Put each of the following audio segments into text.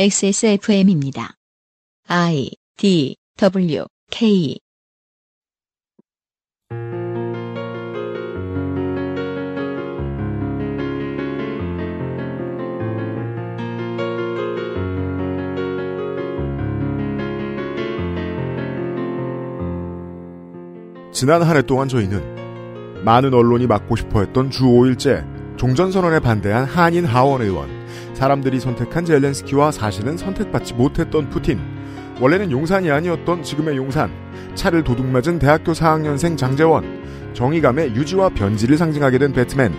XSFM입니다. I D W K 지난 한 해 동안 저희는 많은 언론이 맡고 싶어 했던 주 5일째 종전선언에 반대한 한인 하원 의원, 사람들이 선택한 젤렌스키와 사실은 선택받지 못했던 푸틴, 원래는 용산이 아니었던 지금의 용산, 차를 도둑맞은 대학교 4학년생 장재원, 정의감의 유지와 변질을 상징하게 된 배트맨,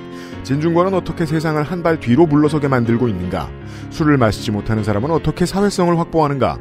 진중권은 어떻게 세상을 한 발 뒤로 물러서게 만들고 있는가, 술을 마시지 못하는 사람은 어떻게 사회성을 확보하는가,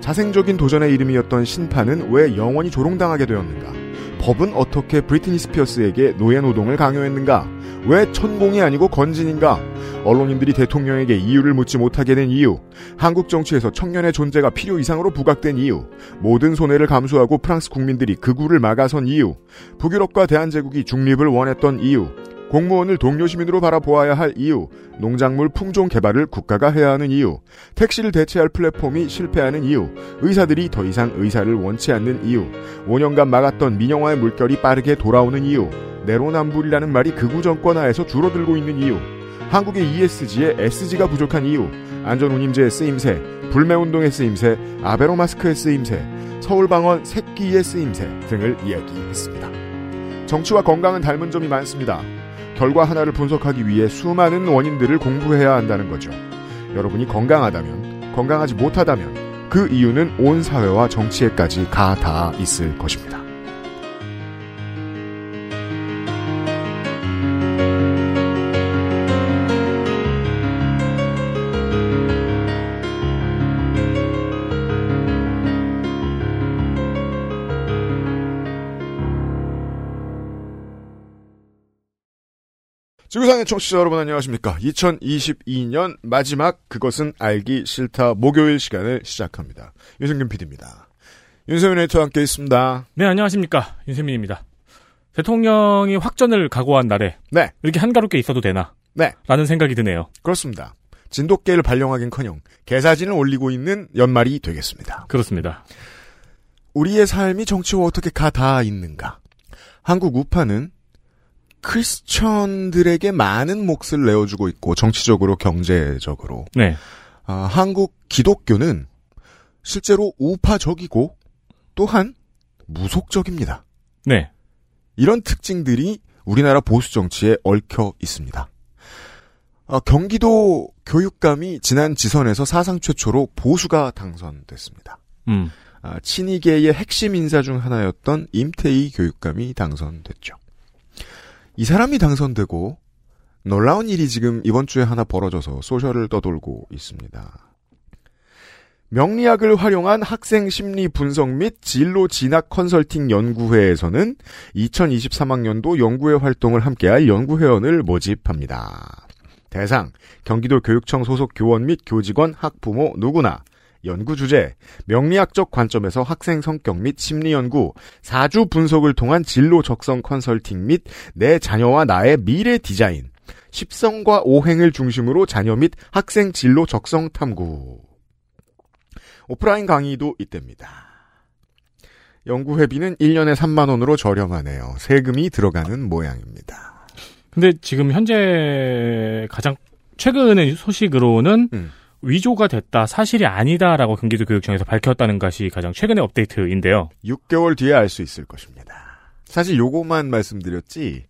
자생적인 도전의 이름이었던 신파는 왜 영원히 조롱당하게 되었는가, 법은 어떻게 브리트니 스피어스에게 노예 노동을 강요했는가, 왜 천공이 아니고 건진인가, 언론인들이 대통령에게 이유를 묻지 못하게 된 이유, 한국 정치에서 청년의 존재가 필요 이상으로 부각된 이유, 모든 손해를 감수하고 프랑스 국민들이 그 구를 막아선 이유, 북유럽과 대한제국이 중립을 원했던 이유, 공무원을 동료 시민으로 바라보아야 할 이유, 농작물 품종 개발을 국가가 해야 하는 이유, 택시를 대체할 플랫폼이 실패하는 이유, 의사들이 더 이상 의사를 원치 않는 이유, 5년간 막았던 민영화의 물결이 빠르게 돌아오는 이유, 내로남불이라는 말이 극우 정권 하에서 줄어들고 있는 이유, 한국의 ESG에 SG가 부족한 이유, 안전운임제의 쓰임새, 불매운동의 쓰임새, 아베로 마스크의 쓰임새, 서울방언 새끼의 쓰임새 등을 이야기했습니다. 정치와 건강은 닮은 점이 많습니다. 결과 하나를 분석하기 위해 수많은 원인들을 공부해야 한다는 거죠. 여러분이 건강하다면, 건강하지 못하다면 그 이유는 온 사회와 정치에까지 가다 있을 것입니다. 지구상의 청취자 여러분 안녕하십니까. 2022년 마지막 그것은 알기 싫다 목요일 시간을 시작합니다. 윤승균 PD입니다. 윤세민 에이터와 함께 있습니다. 네, 안녕하십니까. 윤세민입니다. 대통령이 확전을 각오한 날에 네, 이렇게 한가롭게 있어도 되나? 네, 라는 생각이 드네요. 그렇습니다. 진돗개를 발령하긴커녕 개사진을 올리고 있는 연말이 되겠습니다. 그렇습니다. 우리의 삶이 정치와 어떻게 가다 있는가? 한국 우파는 크리스천들에게 많은 몫을 내어주고 있고 정치적으로 경제적으로 네. 아, 한국 기독교는 실제로 우파적이고 또한 무속적입니다. 네. 이런 특징들이 우리나라 보수 정치에 얽혀 있습니다. 아, 경기도 교육감이 지난 지선에서 사상 최초로 보수가 당선됐습니다. 음. 아, 친이계의 핵심 인사 중 하나였던 임태희 교육감이 당선됐죠. 이 사람이 당선되고 놀라운 일이 지금 이번 주에 하나 벌어져서 소셜을 떠돌고 있습니다. 명리학을 활용한 학생 심리 분석 및 진로 진학 컨설팅 연구회에서는 2023학년도 연구회 활동을 함께할 연구회원을 모집합니다. 대상, 경기도 교육청 소속 교원 및 교직원, 학부모 누구나 연구 주제, 명리학적 관점에서 학생 성격 및 심리 연구, 사주 분석을 통한 진로 적성 컨설팅 및 내 자녀와 나의 미래 디자인, 십성과 오행을 중심으로 자녀 및 학생 진로 적성 탐구. 오프라인 강의도 있답니다. 연구회비는 1년에 3만원으로 저렴하네요. 세금이 들어가는 모양입니다. 근데 지금 현재 가장 최근의 소식으로는 음. 위조가 됐다, 사실이 아니다라고 경기도 교육청에서 밝혔다는 것이 가장 최근의 업데이트인데요. 6개월 뒤에 알 수 있을 것입니다. 사실 요거만 말씀드렸지,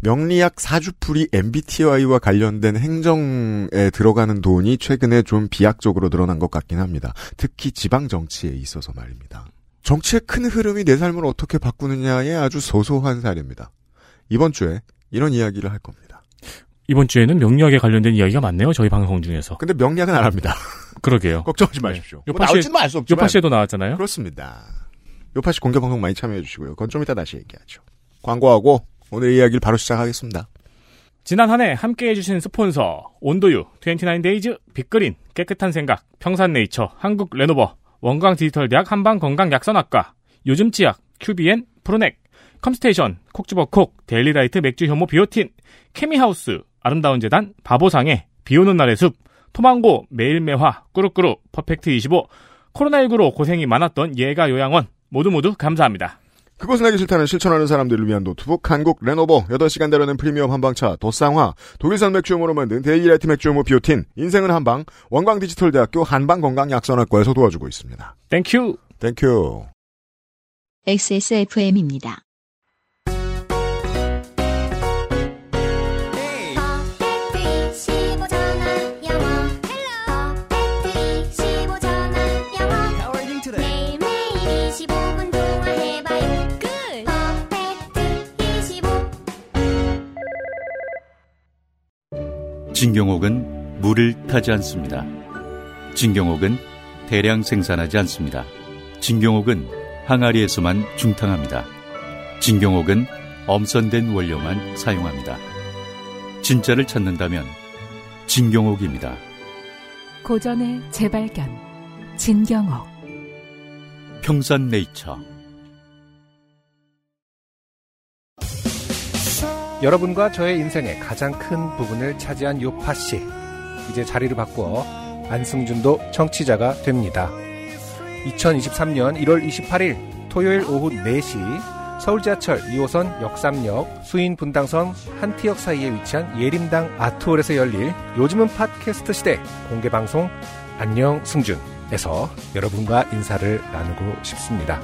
명리학 사주풀이 MBTI와 관련된 행정에 들어가는 돈이 최근에 좀 비약적으로 늘어난 것 같긴 합니다. 특히 지방 정치에 있어서 말입니다. 정치의 큰 흐름이 내 삶을 어떻게 바꾸느냐의 아주 소소한 사례입니다. 이번 주에 이런 이야기를 할 겁니다. 이번 주에는 명리학에 관련된 이야기가 많네요. 저희 방송 중에서. 근데 명리학은 안 합니다. 그러지요 걱정하지 마십시오. 네. 뭐 요파시- 나올지는 알수 없지만. 요파시에도 나왔잖아요. 그렇습니다. 요파시 공개 방송 많이 참여해 주시고요. 그건 좀 이따 다시 얘기하죠. 광고하고 오늘 이야기를 바로 시작하겠습니다. 지난 한 해 함께 해 주신 스폰서 온도유, 29데이즈, 빅그린, 깨끗한 생각, 평산네이처, 한국 레노버, 원광 디지털 대학 한방 건강 약선학과, 요즘 치약, 큐비엔, 프로넥, 컴스테이션, 콕주버콕, 데일리라이트 맥주 혐오 비오틴, 케미하우스, 아름다운 재단, 바보상해, 비오는 날의 숲, 토망고, 매일매화, 꾸룩꾸룩, 퍼펙트25, 코로나19로 고생이 많았던 예가 요양원 모두 모두 감사합니다. 그것은 하기 싫다는 실천하는 사람들을 위한 노트북 한국 레노버 8시간 다루는 프리미엄 한방차 도쌍화 독일산 맥주용으로 만든 데일리라이트 맥주용호 비오틴 인생은 한방 원광디지털대학교 한방건강약선학과에서 도와주고 있습니다. 땡큐. 땡큐. XSFM입니다. 진경옥은 물을 타지 않습니다. 진경옥은 대량 생산하지 않습니다. 진경옥은 항아리에서만 중탕합니다. 진경옥은 엄선된 원료만 사용합니다. 진짜를 찾는다면 진경옥입니다. 고전의 재발견 진경옥 평산네이처 여러분과 저의 인생의 가장 큰 부분을 차지한 요파 씨. 이제 자리를 바꾸어 안승준도 청취자가 됩니다. 2023년 1월 28일 토요일 오후 4시 서울 지하철 2호선 역삼역 수인 분당선 한티역 사이에 위치한 예림당 아트홀에서 열릴 요즘은 팟캐스트 시대 공개 방송 안녕 승준에서 여러분과 인사를 나누고 싶습니다.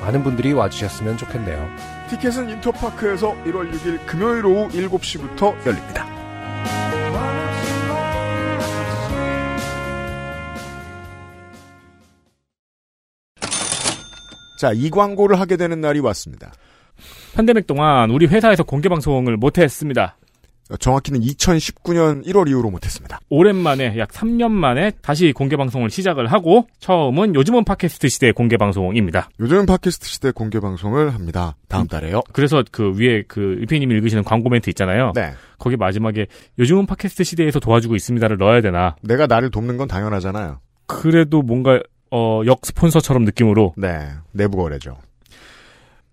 많은 분들이 와주셨으면 좋겠네요. 티켓은 인터파크에서 1월 6일 금요일 오후 7시부터 열립니다. 자, 이 광고를 하게 되는 날이 왔습니다. 팬데믹 동안 우리 회사에서 공개 방송을 못했습니다. 어, 정확히는 2019년 1월 이후로 못했습니다. 오랜만에 약 3년 만에 다시 공개 방송을 시작을 하고 처음은 요즘은 팟캐스트 시대 공개 방송입니다. 요즘 팟캐스트 시대 공개 방송을 합니다. 다음 달에요. 그래서 그 위에 그 유피님이 읽으시는 광고 멘트 있잖아요. 네. 거기 마지막에 요즘은 팟캐스트 시대에서 도와주고 있습니다를 넣어야 되나? 내가 나를 돕는 건 당연하잖아요. 그래도 뭔가 어, 역 스폰서처럼 느낌으로 네. 내부 거래죠.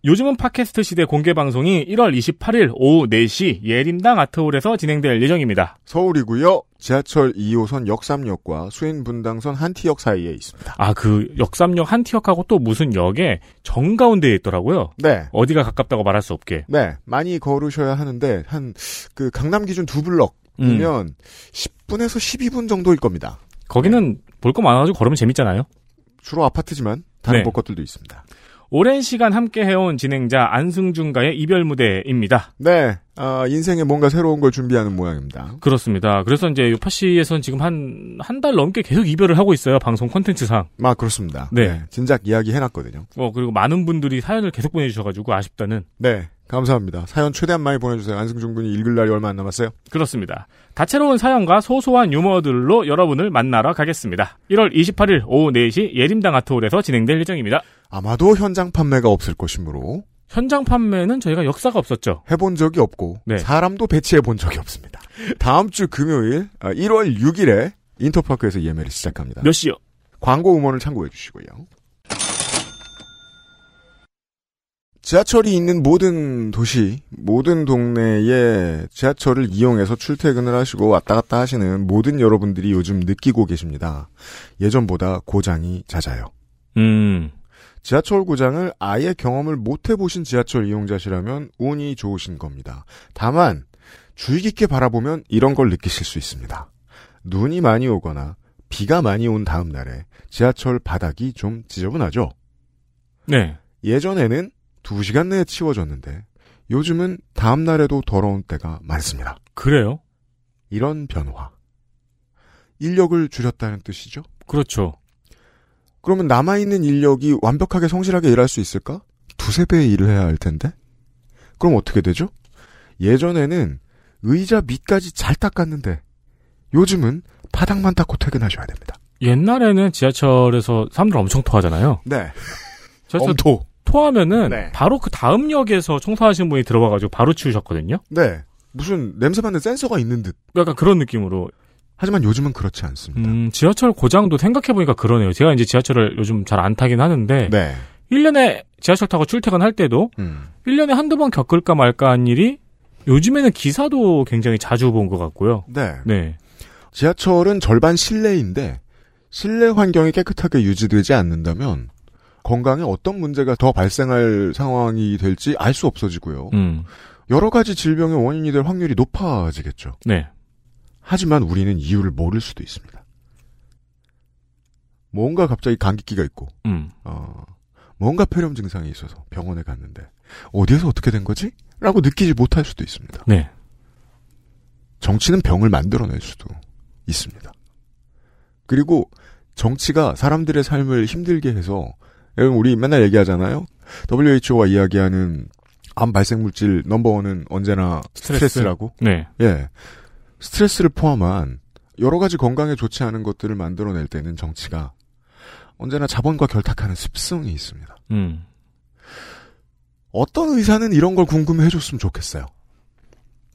요즘은 팟캐스트 시대 공개 방송이 1월 28일 오후 4시 예림당 아트홀에서 진행될 예정입니다. 서울이고요. 지하철 2호선 역삼역과 수인분당선 한티역 사이에 있습니다. 아, 그 역삼역 한티역하고 또 무슨 역에 정가운데에 있더라고요. 네. 어디가 가깝다고 말할 수 없게. 네. 많이 걸으셔야 하는데 한 그 강남 기준 두 블럭이면 10분에서 12분 정도일 겁니다. 거기는 볼거 많아가지고 걸으면 재밌잖아요. 주로 아파트지만 다른 네. 볼 것들도 있습니다. 오랜 시간 함께 해온 진행자 안승준과의 이별 무대입니다. 네. 아, 인생에 뭔가 새로운 걸 준비하는 모양입니다. 그렇습니다. 그래서 이제 요파 씨에서는 지금 한, 한 달 넘게 계속 이별을 하고 있어요. 방송 콘텐츠상. 아, 그렇습니다. 네. 진작 이야기 해놨거든요. 어, 그리고 많은 분들이 사연을 계속 보내주셔가지고 아쉽다는. 네. 감사합니다. 사연 최대한 많이 보내주세요. 안승준 군이 읽을 날이 얼마 안 남았어요. 그렇습니다. 다채로운 사연과 소소한 유머들로 여러분을 만나러 가겠습니다. 1월 28일 오후 4시 예림당 아트홀에서 진행될 예정입니다. 아마도 현장 판매가 없을 것이므로 현장 판매는 저희가 역사가 없었죠. 해본 적이 없고 네. 사람도 배치해 본 적이 없습니다. 다음 주 금요일 아, 1월 6일에 인터파크에서 예매를 시작합니다. 몇 시요? 광고 음원을 참고해 주시고요. 지하철이 있는 모든 도시, 모든 동네에 지하철을 이용해서 출퇴근을 하시고 왔다 갔다 하시는 모든 여러분들이 요즘 느끼고 계십니다. 예전보다 고장이 잦아요. 음, 지하철 고장을 아예 경험을 못 해보신 지하철 이용자시라면 운이 좋으신 겁니다. 다만 주의 깊게 바라보면 이런 걸 느끼실 수 있습니다. 눈이 많이 오거나 비가 많이 온 다음 날에 지하철 바닥이 좀 지저분하죠. 네. 예전에는 2시간 내에 치워졌는데 요즘은 다음 날에도 더러운 때가 많습니다. 그래요? 이런 변화. 인력을 줄였다는 뜻이죠? 그렇죠. 그러면 남아있는 인력이 완벽하게 성실하게 일할 수 있을까? 두세 배의 일을 해야 할 텐데? 그럼 어떻게 되죠? 예전에는 의자 밑까지 잘 닦았는데 요즘은 바닥만 닦고 퇴근하셔야 됩니다. 옛날에는 지하철에서 사람들 엄청 토하잖아요. 네. 지하철 엄토. 토하면은 네. 바로 그 다음 역에서 청소하시는 분이 들어와가지고 바로 치우셨거든요. 네. 무슨 냄새 맡는 센서가 있는 듯. 약간 그런 느낌으로. 하지만 요즘은 그렇지 않습니다. 음, 지하철 고장도 생각해보니까 그러네요. 제가 이제 지하철을 요즘 잘 안 타긴 하는데, 네. 1년에 지하철 타고 출퇴근할 때도, 음. 1년에 한두 번 겪을까 말까 한 일이, 요즘에는 기사도 굉장히 자주 본 것 같고요. 네. 네. 지하철은 절반 실내인데 실내 환경이 깨끗하게 유지되지 않는다면 건강에 어떤 문제가 더 발생할 상황이 될지 알 수 없어지고요. 음. 여러 가지 질병의 원인이 될 확률이 높아지겠죠. 네. 하지만 우리는 이유를 모를 수도 있습니다. 뭔가 갑자기 감기기가 있고, 음. 어, 뭔가 폐렴 증상이 있어서 병원에 갔는데 어디에서 어떻게 된 거지? 라고 느끼지 못할 수도 있습니다. 네. 정치는 병을 만들어낼 수도 있습니다. 그리고 정치가 사람들의 삶을 힘들게 해서 여러분 우리 맨날 얘기하잖아요. WHO가 이야기하는 암 발생 물질 넘버원은 언제나 스트레스. 스트레스 라고. 네. 예. 스트레스를 포함한 여러 가지 건강에 좋지 않은 것들을 만들어낼 때는 정치가 언제나 자본과 결탁하는 습성이 있습니다. 음. 어떤 의사는 이런 걸 궁금해 해줬으면 좋겠어요.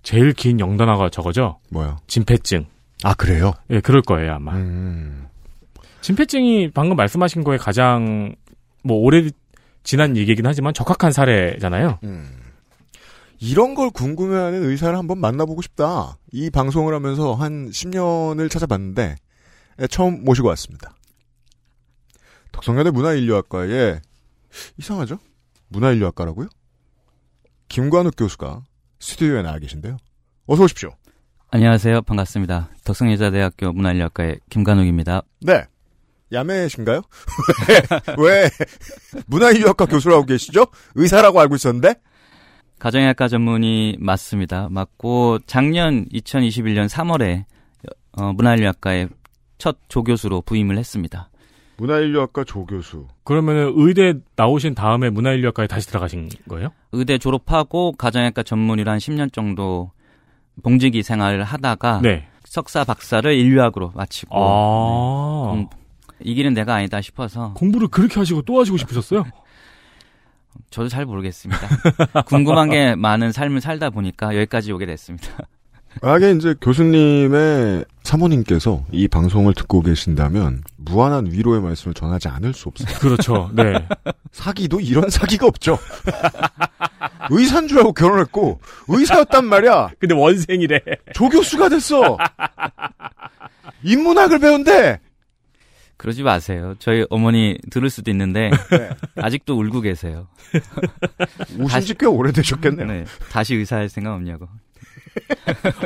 제일 긴 영단어가 저거죠? 뭐요? 진폐증. 아, 그래요? 예, 그럴 거예요, 아마. 음. 진폐증이 방금 말씀하신 거에 가장 뭐 오래 지난 얘기긴 하지만 적합한 사례잖아요. 음. 이런 걸 궁금해하는 의사를 한번 만나보고 싶다. 이 방송을 하면서 한 10년을 찾아봤는데 예, 처음 모시고 왔습니다. 덕성여대 문화인류학과에 이상하죠? 문화인류학과라고요? 김관욱 교수가 스튜디오에 나와 계신데요. 어서 오십시오. 안녕하세요. 반갑습니다. 덕성여자대학교 문화인류학과의 김관욱입니다. 네. 야매신가요? 왜, 왜 문화인류학과 교수라고 계시죠? 의사라고 알고 있었는데? 가정의학과 전문의 맞습니다. 맞고 작년 2021년 3월에 어, 문화인류학과의 첫 조교수로 부임을 했습니다. 문화인류학과 조교수. 그러면은 의대 나오신 다음에 문화인류학과에 다시 들어가신 거예요? 의대 졸업하고 가정의학과 전문의로 한 10년 정도 봉직이 생활을 하다가 네. 석사 박사를 인류학으로 마치고 아. 네, 공- 이 길은 내가 아니다 싶어서 공부를 그렇게 하시고 또 하시고 싶으셨어요? 저도 잘 모르겠습니다. 궁금한 게 많은 삶을 살다 보니까 여기까지 오게 됐습니다. 만약에 이제 교수님의 사모님께서 이 방송을 듣고 계신다면 무한한 위로의 말씀을 전하지 않을 수 없어요. 그렇죠. 네. 사기도 이런 사기가 없죠. 의사인 줄 알고 결혼했고 의사였단 말이야. 근데 원생이래. 조교수가 됐어. 인문학을 배운대. 그러지 마세요. 저희 어머니 들을 수도 있는데 네. 아직도 울고 계세요. 우신 지 꽤 오래되셨겠네요. 네, 다시 의사할 생각 없냐고.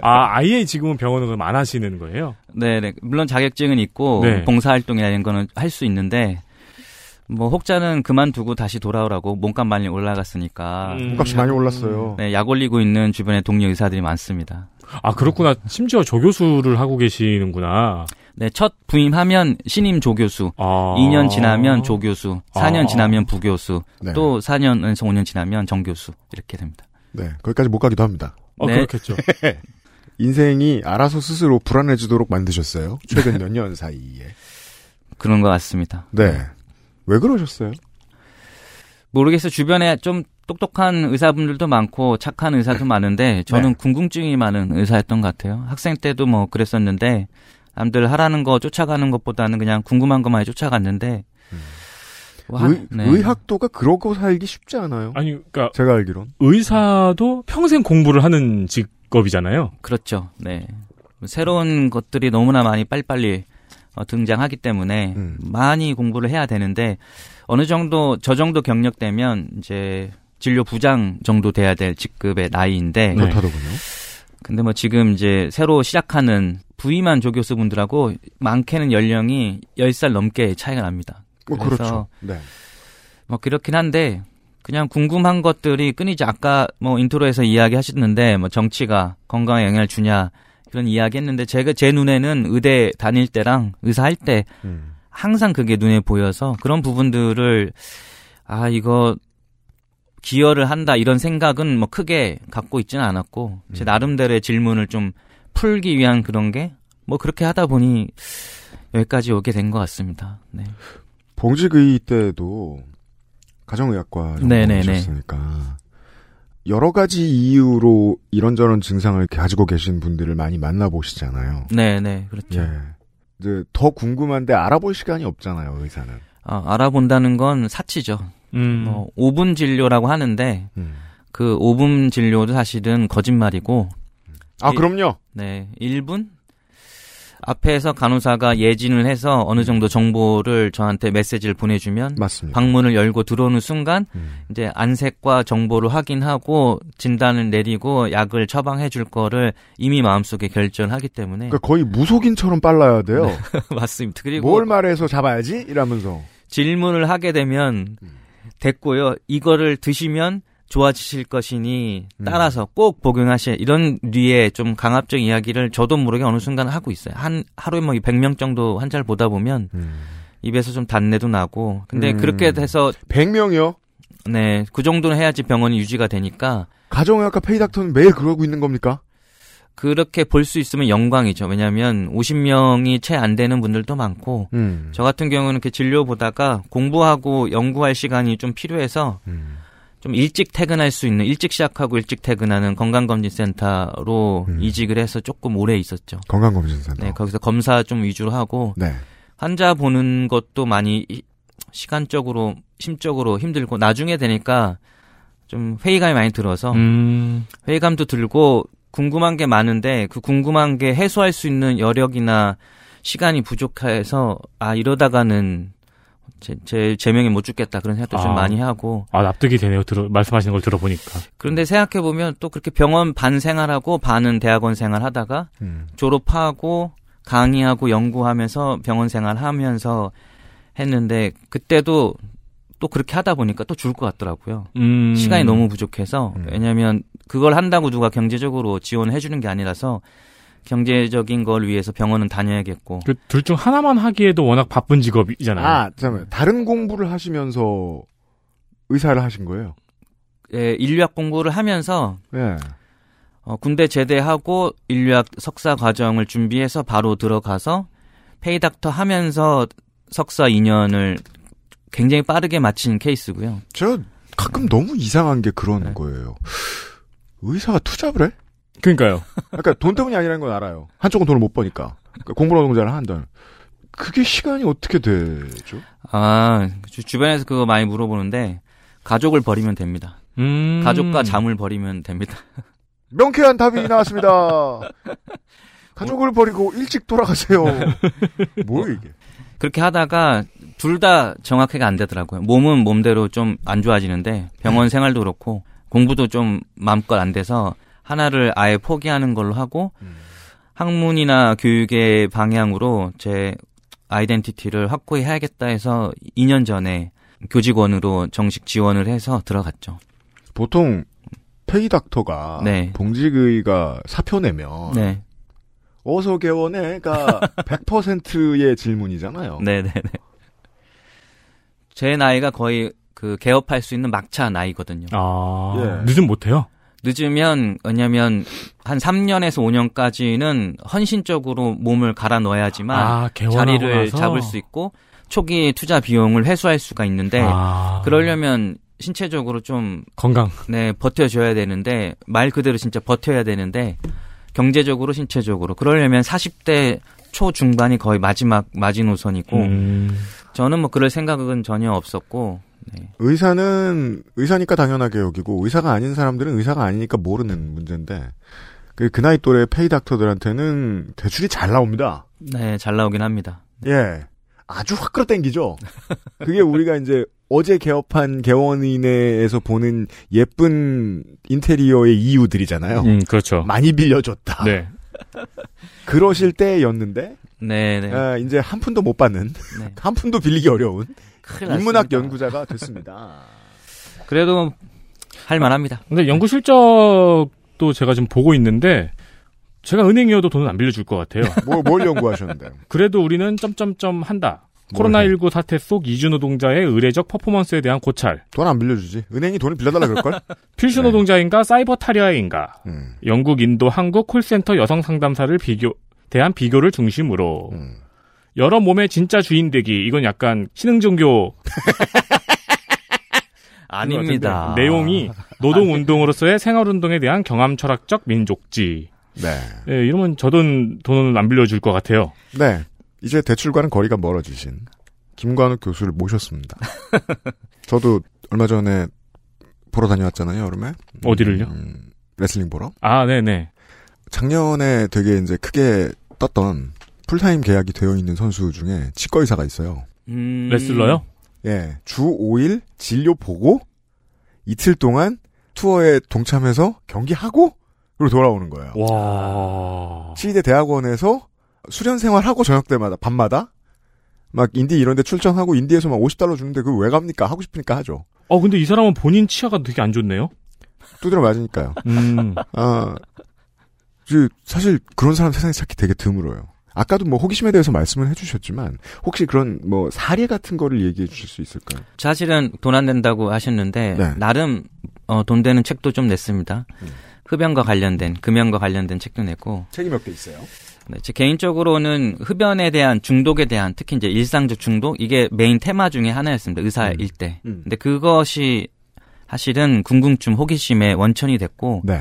아, 아예 지금은 병원을 그럼 안 하시는 거예요? 네, 네. 물론 자격증은 있고 네. 봉사활동이나 이런 거는 할 수 있는데 뭐 혹자는 그만두고 다시 돌아오라고 몸값 많이 올라갔으니까 음. 몸값이 많이 올랐어요. 네, 약 올리고 있는 주변에 동료 의사들이 많습니다. 아, 그렇구나. 심지어 조 교수를 하고 계시는구나. 네, 첫 부임하면 신임 조교수, 아. 2년 지나면 조교수, 4년 아. 지나면 부교수, 네. 또 4년에서 5년 지나면 정교수 이렇게 됩니다. 네, 거기까지 못 가기도 합니다. 어, 네. 그렇겠죠. 인생이 알아서 스스로 불안해지도록 만드셨어요. 최근 몇 년 사이에. 그런 것 같습니다. 네. 왜 그러셨어요? 모르겠어요. 주변에 좀 똑똑한 의사분들도 많고 착한 의사도 많은데 저는 네. 궁금증이 많은 의사였던 것 같아요. 학생 때도 뭐 그랬었는데 남들 하라는 거 쫓아가는 것보다는 그냥 궁금한 것만 쫓아갔는데 뭐 하- 의, 네. 의학도가 그러고 살기 쉽지 않아요. 아니, 그러니까 제가 알기론. 의사도 평생 공부를 하는 직업이잖아요. 그렇죠. 네. 새로운 것들이 너무나 많이 빨리빨리 어, 등장하기 때문에 음. 많이 공부를 해야 되는데 어느 정도 저 정도 경력 되면 이제 진료 부장 정도 돼야 될 직급의 나이인데 네. 그렇다더군요. 근데 뭐 지금 이제 새로 시작하는 부임한 조교수분들하고 많게는 연령이 10살 넘게 차이가 납니다. 뭐 그래서 그렇죠. 네. 뭐 그렇긴 한데 그냥 궁금한 것들이 끊이지 아까 뭐 인트로에서 이야기 하셨는데 뭐 정치가 건강에 영향을 주냐 그런 이야기 했는데 제가 제 눈에는 의대 다닐 때랑 의사 할때 음. 항상 그게 눈에 보여서 그런 부분들을 아 이거 기여를 한다 이런 생각은 뭐 크게 갖고 있지는 않았고 제 음. 나름대로의 질문을 좀 풀기 위한 그런 게 뭐 그렇게 하다 보니 여기까지 오게 된 것 같습니다. 네. 봉직의 때도 가정의학과. 전공하셨으니까 여러 가지 이유로 이런저런 증상을 가지고 계신 분들을 많이 만나보시잖아요. 네, 네, 그렇죠. 예. 이제 더 궁금한데 알아볼 시간이 없잖아요, 의사는. 아, 알아본다는 건 사치죠. 음. 뭐 5분 진료라고 하는데 음. 그 5분 진료도 사실은 거짓말이고 아, 이- 그럼요. 네, 1분? 앞에서 간호사가 예진을 해서 어느 정도 정보를 저한테 메시지를 보내주면 맞습니다. 방문을 열고 들어오는 순간 음. 이제 안색과 정보를 확인하고 진단을 내리고 약을 처방해 줄 거를 이미 마음속에 결정하기 때문에 그러니까 거의 무속인처럼 빨라야 돼요. 맞습니다. 그리고 뭘 말해서 잡아야지 이러면서. 질문을 하게 되면 음. 됐고요. 이거를 드시면 좋아지실 것이니 음. 따라서 꼭 복용하셔. 이런 류의 좀 강압적 이야기를 저도 모르게 어느 순간 하고 있어요. 한 하루에 뭐 100명 정도 환자를 보다 보면 음. 입에서 좀 단내도 나고. 근데 음. 그렇게 돼서 100명이요? 네, 그 정도는 해야지 병원이 유지가 되니까 가정의학과 페이닥터는 매일 그러고 있는 겁니까? 그렇게 볼 수 있으면 영광이죠. 왜냐하면 50명이 채 안 되는 분들도 많고 음. 저 같은 경우는 이렇게 진료 보다가 공부하고 연구할 시간이 좀 필요해서 음. 좀 일찍 퇴근할 수 있는 일찍 시작하고 일찍 퇴근하는 건강검진센터로 음. 이직을 해서 조금 오래 있었죠. 건강검진센터. 네, 거기서 검사 좀 위주로 하고 네. 환자 보는 것도 많이 이- 시간적으로 심적으로 힘들고 나중에 되니까 좀 회의감이 많이 들어서 음, 회의감도 들고 궁금한 게 많은데 그 궁금한 게 해소할 수 있는 여력이나 시간이 부족해서 아 이러다가는 제, 제 제 명에 못 죽겠다 그런 생각도 좀 아. 많이 하고 아, 납득이 되네요. 들어, 말씀하시는 걸 들어보니까. 그런데 생각해 보면 또 그렇게 병원 반 생활하고 반은 대학원 생활 하다가 음. 졸업하고 강의하고 연구하면서 병원 생활 하면서 했는데 그때도 또 그렇게 하다 보니까 또 죽을 것 같더라고요. 음. 시간이 너무 부족해서 음. 왜냐하면 그걸 한다고 누가 경제적으로 지원해 주는 게 아니라서 경제적인 걸 위해서 병원은 다녀야겠고 그 둘 중 하나만 하기에도 워낙 바쁜 직업이잖아요. 아, 잠깐만. 다른 공부를 하시면서 의사를 하신 거예요? 예, 인류학 공부를 하면서 예. 어, 군대 제대하고 인류학 석사 과정을 준비해서 바로 들어가서 페이닥터 하면서 석사 2년을 굉장히 빠르게 마친 케이스고요. 저 가끔 너무 이상한 게 그런 네. 거예요. 의사가 투잡을 해? 그러니까요. 그러니까 돈 때문이 아니라는 건 알아요. 한쪽은 돈을 못 버니까. 그러니까 공부노동자를 한다면. 그게 시간이 어떻게 되죠? 아, 주, 주변에서 그거 많이 물어보는데 가족을 버리면 됩니다. 음. 가족과 잠을 버리면 됩니다. 명쾌한 답이 나왔습니다. 가족을 버리고 일찍 돌아가세요. 뭐 이게? 그렇게 하다가 둘 다 정확하게 안 되더라고요. 몸은 몸대로 좀 안 좋아지는데 병원 생활도 그렇고 공부도 좀 마음껏 안 돼서 하나를 아예 포기하는 걸로 하고 학문이나 교육의 방향으로 제 아이덴티티를 확고히 해야겠다 해서 2년 전에 교직원으로 정식 지원을 해서 들어갔죠. 보통 페이 닥터가 네. 봉직의가 사표 내면 네. 어서 개원해가 100%의 질문이잖아요. 네네네. 제 나이가 거의 그 개업할 수 있는 막차 나이거든요. 아, 예. 늦으면 못해요? 늦으면 왜냐면 한 3년에서 5년까지는 헌신적으로 몸을 갈아 넣어야지만 아, 자리를 나서? 잡을 수 있고 초기 투자 비용을 회수할 수가 있는데 아, 그러려면 신체적으로 좀 건강. 네, 버텨줘야 되는데 말 그대로 진짜 버텨야 되는데 경제적으로 신체적으로 그러려면 40대 초중반이 거의 마지막 마지노선이고 음, 저는 뭐 그럴 생각은 전혀 없었고 네. 의사는 의사니까 당연하게 여기고 의사가 아닌 사람들은 의사가 아니니까 모르는 문제인데 그, 그 나이 또래 페이 닥터들한테는 대출이 잘 나옵니다. 네, 잘 나오긴 합니다. 예. 아주 확 끌어당기죠. 그게 우리가 이제 어제 개업한 개원인회에서 보는 예쁜 인테리어의 이유들이잖아요. 음, 그렇죠. 많이 빌려줬다. 네. 그러실 때였는데 네, 네. 아, 이제 한 푼도 못 받는 네. 한 푼도 빌리기 어려운 큰일 인문학 났습니다. 연구자가 됐습니다. 그래도 할 만합니다. 근데 연구 실적도 제가 지금 보고 있는데 제가 은행이어도 돈은 안 빌려줄 것 같아요. 뭐, 뭘 연구하셨는데? 그래도 우리는 점점점 한다. 뭘 코로나19 사태 속 이주 노동자의 의례적 퍼포먼스에 대한 고찰. 돈 안 빌려주지. 은행이 돈을 빌려달라 그럴걸? 필수 네. 노동자인가 사이버 타리아인가. 음, 영국, 인도, 한국 콜센터 여성 상담사를 비교 대한 비교를 중심으로 음. 여러 몸의 진짜 주인 되기. 이건 약간 신흥 종교 아닙니다. 내용이 노동 운동으로서의 생활 운동에 대한 경험 철학적 민족지. 네. 예, 이러면 저돈 돈은 안 빌려줄 것 같아요. 네. 이제 대출과는 거리가 멀어지신 김관욱 교수를 모셨습니다. 저도 얼마 전에 보러 다녀왔잖아요, 여름에. 어디를요? 음, 레슬링 보러. 아, 네네. 작년에 되게 이제 크게 떴던 풀타임 계약이 되어 있는 선수 중에 치과 의사가 있어요. 음, 레슬러요? 예, 주 5일 진료 보고 이틀 동안 투어에 동참해서 경기하고 그리고 돌아오는 거예요. 와. 치대 대학원에서 수련 생활하고 저녁 때마다 밤마다 막 인디 이런 데 출전하고 인디에서만 50달러 주는데 그거 왜 갑니까? 하고 싶으니까 하죠. 어, 근데 이 사람은 본인 치아가 되게 안 좋네요? 두드려 맞으니까요. 음. 아, 그 사실 그런 사람 세상에 찾기 되게 드물어요. 아까도 뭐 호기심에 대해서 말씀을 해주셨지만 혹시 그런 뭐 사례 같은 거를 얘기해 주실 수 있을까요? 사실은 돈 안 된다고 하셨는데 네. 나름 어, 돈 되는 책도 좀 냈습니다. 음. 흡연과 관련된 금연과 관련된 책도 냈고 책이 몇 개 있어요? 네, 제 개인적으로는 흡연에 대한 중독에 대한 특히 이제 일상적 중독 이게 메인 테마 중에 하나였습니다. 의사일 때. 음. 근데 그것이 사실은 궁금증, 호기심의 원천이 됐고 네.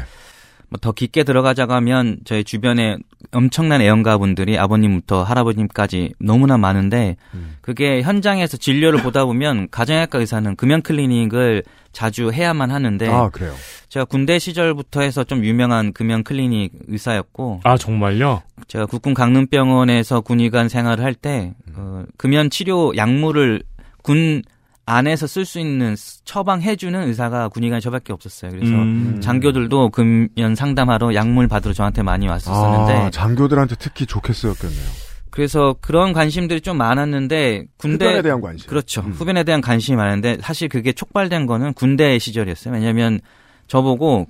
뭐 더 깊게 들어가자고 하면 저희 주변에 엄청난 애연가분들이 아버님부터 할아버님까지 너무나 많은데 음. 그게 현장에서 진료를 보다 보면 가정의학과 의사는 금연 클리닉을 자주 해야만 하는데 아 그래요. 제가 군대 시절부터 해서 좀 유명한 금연 클리닉 의사였고 아, 정말요? 제가 국군 강릉병원에서 군의관 생활을 할때 어, 금연 치료 약물을 군 안에서 쓸 수 있는 처방해주는 의사가 군의관이 저밖에 없었어요. 그래서 음. 장교들도 금연 상담하러 약물 받으러 저한테 많이 왔었었는데 아, 장교들한테 특히 좋게 쓰였겠네요. 그래서 그런 관심들이 좀 많았는데 군대 흡연에 대한 관심. 그렇죠. 음. 흡연에 대한 관심이 많은데 사실 그게 촉발된 거는 군대 시절이었어요. 왜냐하면 저보고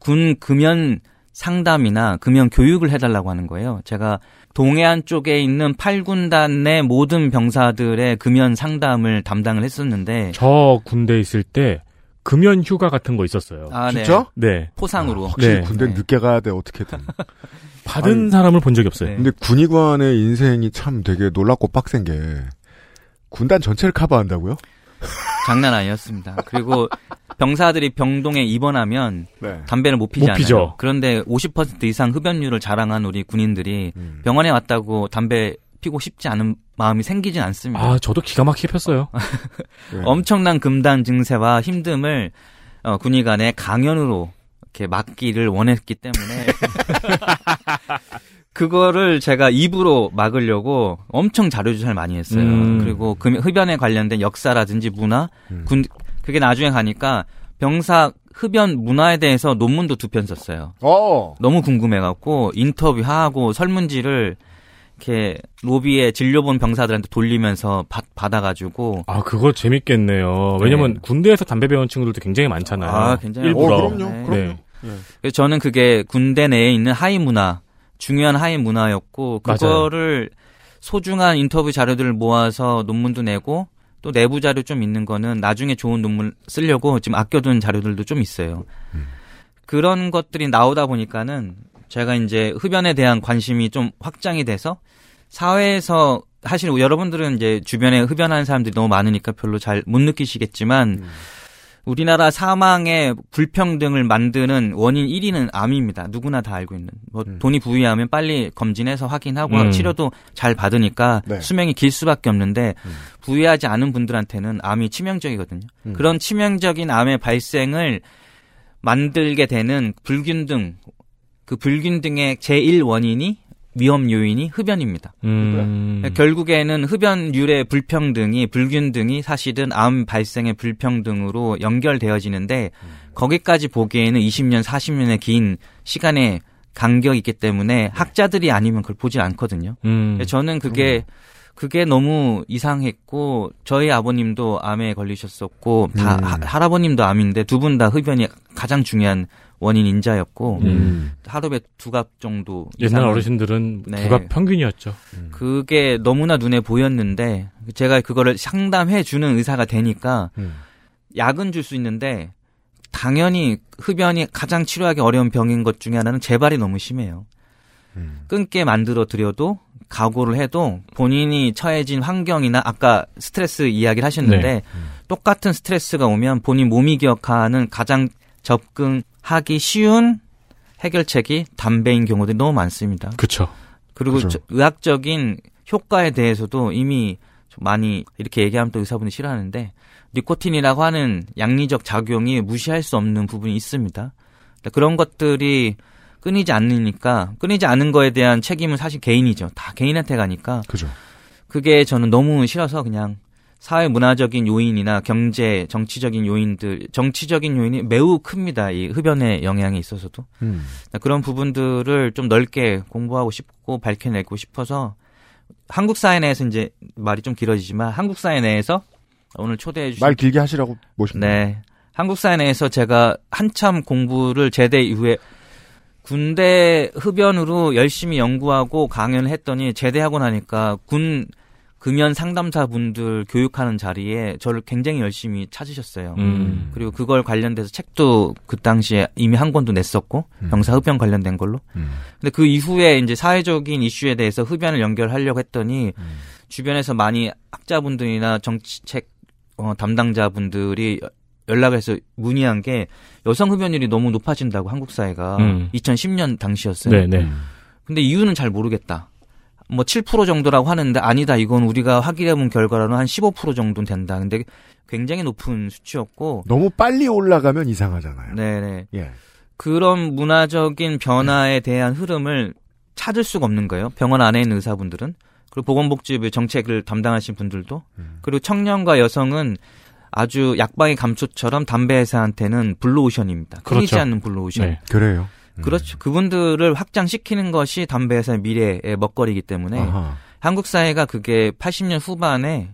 군 금연 상담이나 금연 교육을 해달라고 하는 거예요. 제가 동해안 쪽에 있는 8군단 내 모든 병사들의 금연 상담을 담당을 했었는데 저 군대 있을 때 금연 휴가 같은 거 있었어요. 아, 네. 진짜? 네. 포상으로 확실히 네. 군대 는 네. 늦게 가야 돼 어떻게든. 받은 아유. 사람을 본 적이 없어요. 네. 근데 군의관의 인생이 참 되게 놀랍고 빡센 게 군단 전체를 커버한다고요? 장난 아니었습니다. 그리고 병사들이 병동에 입원하면 네. 담배를 못 피지 못 피죠. 않아요. 그런데 50% 이상 흡연율을 자랑한 우리 군인들이 음. 병원에 왔다고 담배 피고 싶지 않은 마음이 생기진 않습니다. 아, 저도 기가 막히게 폈어요. 네. 엄청난 금단 증세와 힘듦을 어, 군의관의 강연으로 이렇게 막기를 원했기 때문에 그거를 제가 입으로 막으려고 엄청 자료조사를 많이 했어요. 음. 그리고 금- 흡연에 관련된 역사라든지 문화, 음. 군 그게 나중에 가니까 병사 흡연 문화에 대해서 논문도 두 편 썼어요. 어. 너무 궁금해갖고 인터뷰하고 설문지를 이렇게 로비에 진료본 병사들한테 돌리면서 받, 받아가지고 아, 그거 재밌겠네요. 왜냐면 군대에서 담배 배운 친구들도 굉장히 많잖아요. 아, 굉장히 일부러. 어, 그럼요. 네. 그럼요. 네. 그래서 저는 그게 군대 내에 있는 하위 문화, 중요한 하위 문화였고 맞아요. 그거를 소중한 인터뷰 자료들을 모아서 논문도 내고 또 내부 자료 좀 있는 거는 나중에 좋은 논문 쓰려고 지금 아껴둔 자료들도 좀 있어요. 그런 것들이 나오다 보니까는 제가 이제 흡연에 대한 관심이 좀 확장이 돼서 사회에서 사실 여러분들은 이제 주변에 흡연하는 사람들이 너무 많으니까 별로 잘 못 느끼시겠지만 우리나라 사망의 불평등을 만드는 원인 1위는 암입니다. 누구나 다 알고 있는. 뭐 음. 돈이 부유하면 빨리 검진해서 확인하고 음. 치료도 잘 받으니까 네. 수명이 길 수밖에 없는데 음. 부유하지 않은 분들한테는 암이 치명적이거든요. 음. 그런 치명적인 암의 발생을 만들게 되는 불균등, 그 불균등의 제1 원인이 위험 요인이 흡연입니다. 음. 결국에는 흡연율의 불평등이 불균등이 사실은 암 발생의 불평등으로 연결되어지는데 거기까지 보기에는 20년, 40년의 긴 시간의 간격이 있기 때문에 학자들이 아니면 그걸 보질 않거든요. 음. 저는 그게 그게 너무 이상했고 저희 아버님도 암에 걸리셨었고 다 음. 하- 할아버님도 암인데 두 분 다 흡연이 가장 중요한 원인 인자였고 음. 하루에 두 갑 정도 옛날 어르신들은 네. 두갑 평균이었죠. 그게 너무나 눈에 보였는데 제가 그거를 상담해 주는 의사가 되니까 음. 약은 줄 수 있는데 당연히 흡연이 가장 치료하기 어려운 병인 것 중에 하나는 재발이 너무 심해요. 음. 끊게 만들어 드려도 각오를 해도 본인이 처해진 환경이나 아까 스트레스 이야기를 하셨는데 네. 똑같은 스트레스가 오면 본인 몸이 기억하는 가장 접근하기 쉬운 해결책이 담배인 경우들이 너무 많습니다. 그쵸. 그리고 그죠. 저- 의학적인 효과에 대해서도 이미 좀 많이 이렇게 얘기하면 또 의사분이 싫어하는데 니코틴이라고 하는 양리적 작용이 무시할 수 없는 부분이 있습니다. 그러니까 그런 것들이 끊이지 않으니까 끊이지 않은 거에 대한 책임은 사실 개인이죠. 다 개인한테 가니까 그죠. 그게 저는 너무 싫어서 그냥 사회 문화적인 요인이나 경제, 정치적인 요인들, 정치적인 요인이 매우 큽니다. 이 흡연의 영향에 있어서도. 음. 그런 부분들을 좀 넓게 공부하고 싶고 밝혀내고 싶어서 한국 사회 내에서 이제 말이 좀 길어지지만 한국 사회 내에서 오늘 초대해 주신 말 길게 하시라고 모십니다. 네. 한국 사회 내에서 제가 한참 공부를 제대 이후에 군대 흡연으로 열심히 연구하고 강연을 했더니 제대하고 나니까 군 금연 상담사 분들 교육하는 자리에 저를 굉장히 열심히 찾으셨어요. 음. 그리고 그걸 관련돼서 책도 그 당시에 이미 한 권도 냈었고 음. 병사 흡연 관련된 걸로. 음. 근데 그 이후에 이제 사회적인 이슈에 대해서 흡연을 연결하려고 했더니 음. 주변에서 많이 학자분들이나 정치책 어, 담당자분들이 연락을 해서 문의한 게 여성 흡연율이 너무 높아진다고 한국 사회가 음. 2010년 당시였어요. 네, 네. 근데 이유는 잘 모르겠다. 뭐 7% 정도라고 하는데 아니다. 이건 우리가 확인해 본 결과로는 한 15% 정도는 된다. 근데 굉장히 높은 수치였고 너무 빨리 올라가면 이상하잖아요. 네네. 예. 그런 문화적인 변화에 대한 흐름을 찾을 수가 없는 거예요. 병원 안에 있는 의사분들은. 그리고 보건복지부 정책을 담당하신 분들도. 음. 그리고 청년과 여성은 아주 약방의 감초처럼 담배 회사한테는 블루오션입니다. 끊이지 그렇죠. 않는 블루오션. 네. 그래요. 음. 그렇죠. 그분들을 확장시키는 것이 담배 회사의 미래의 먹거리이기 때문에 아하. 한국 사회가 그게 80년 후반에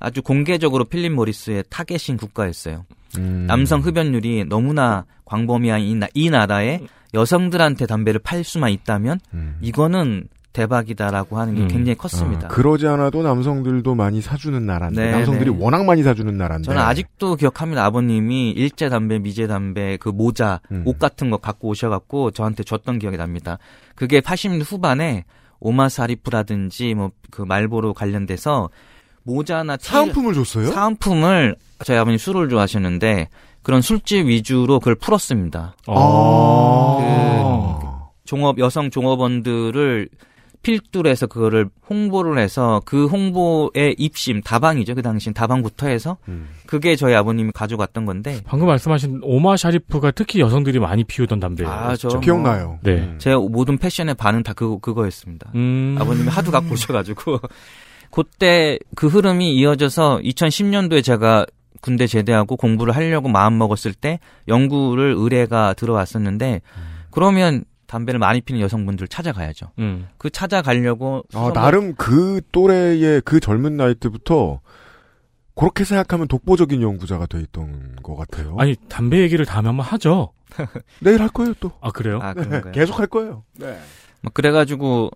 아주 공개적으로 필립 모리스의 타겟인 국가였어요. 음. 남성 흡연율이 너무나 광범위한 이, 나, 이 나라에 여성들한테 담배를 팔 수만 있다면 음. 이거는 대박이다라고 하는 게 음. 굉장히 컸습니다. 아, 그러지 않아도 남성들도 많이 사주는 나라인데 네, 남성들이 네. 워낙 많이 사주는 나라인데 저는 아직도 기억합니다. 아버님이 일제 담배, 미제 담배, 그 모자, 음. 옷 같은 거 갖고 오셔갖고 저한테 줬던 기억이 납니다. 그게 80년 후반에 오마사리프라든지 뭐 그 말보로 관련돼서 모자나 티- 사은품을 줬어요? 사은품을 저희 아버님 술을 좋아하셨는데 그런 술집 위주로 그걸 풀었습니다. 아. 종업 여성 종업원들을 필두로 해서 그거를 홍보를 해서 그 홍보의 입심 다방이죠 그 당시 다방부터 해서 음. 그게 저희 아버님이 가져갔던 건데 방금 말씀하신 오마 샤리프가 특히 여성들이 많이 피우던 담배예요. 아, 저저뭐 기억나요. 네. 음. 제 모든 패션의 반은 다 그거 그거였습니다. 음. 아버님이 하도 갖고 오셔가지고 그때 그 흐름이 이어져서 2010년도에 제가 군대 제대하고 공부를 하려고 마음 먹었을 때 연구를 의뢰가 들어왔었는데 그러면 담배를 많이 피는 여성분들 찾아가야죠. 음. 그 찾아가려고 아, 나름 그 또래의 그 젊은 나이 때부터 그렇게 생각하면 독보적인 연구자가 돼 있던 것 같아요. 아니 담배 얘기를 다음에 한번 하죠. 내일 할 거예요 또. 아 그래요? 아 그런가요? 계속 할 거예요. 네. 막 그래가지고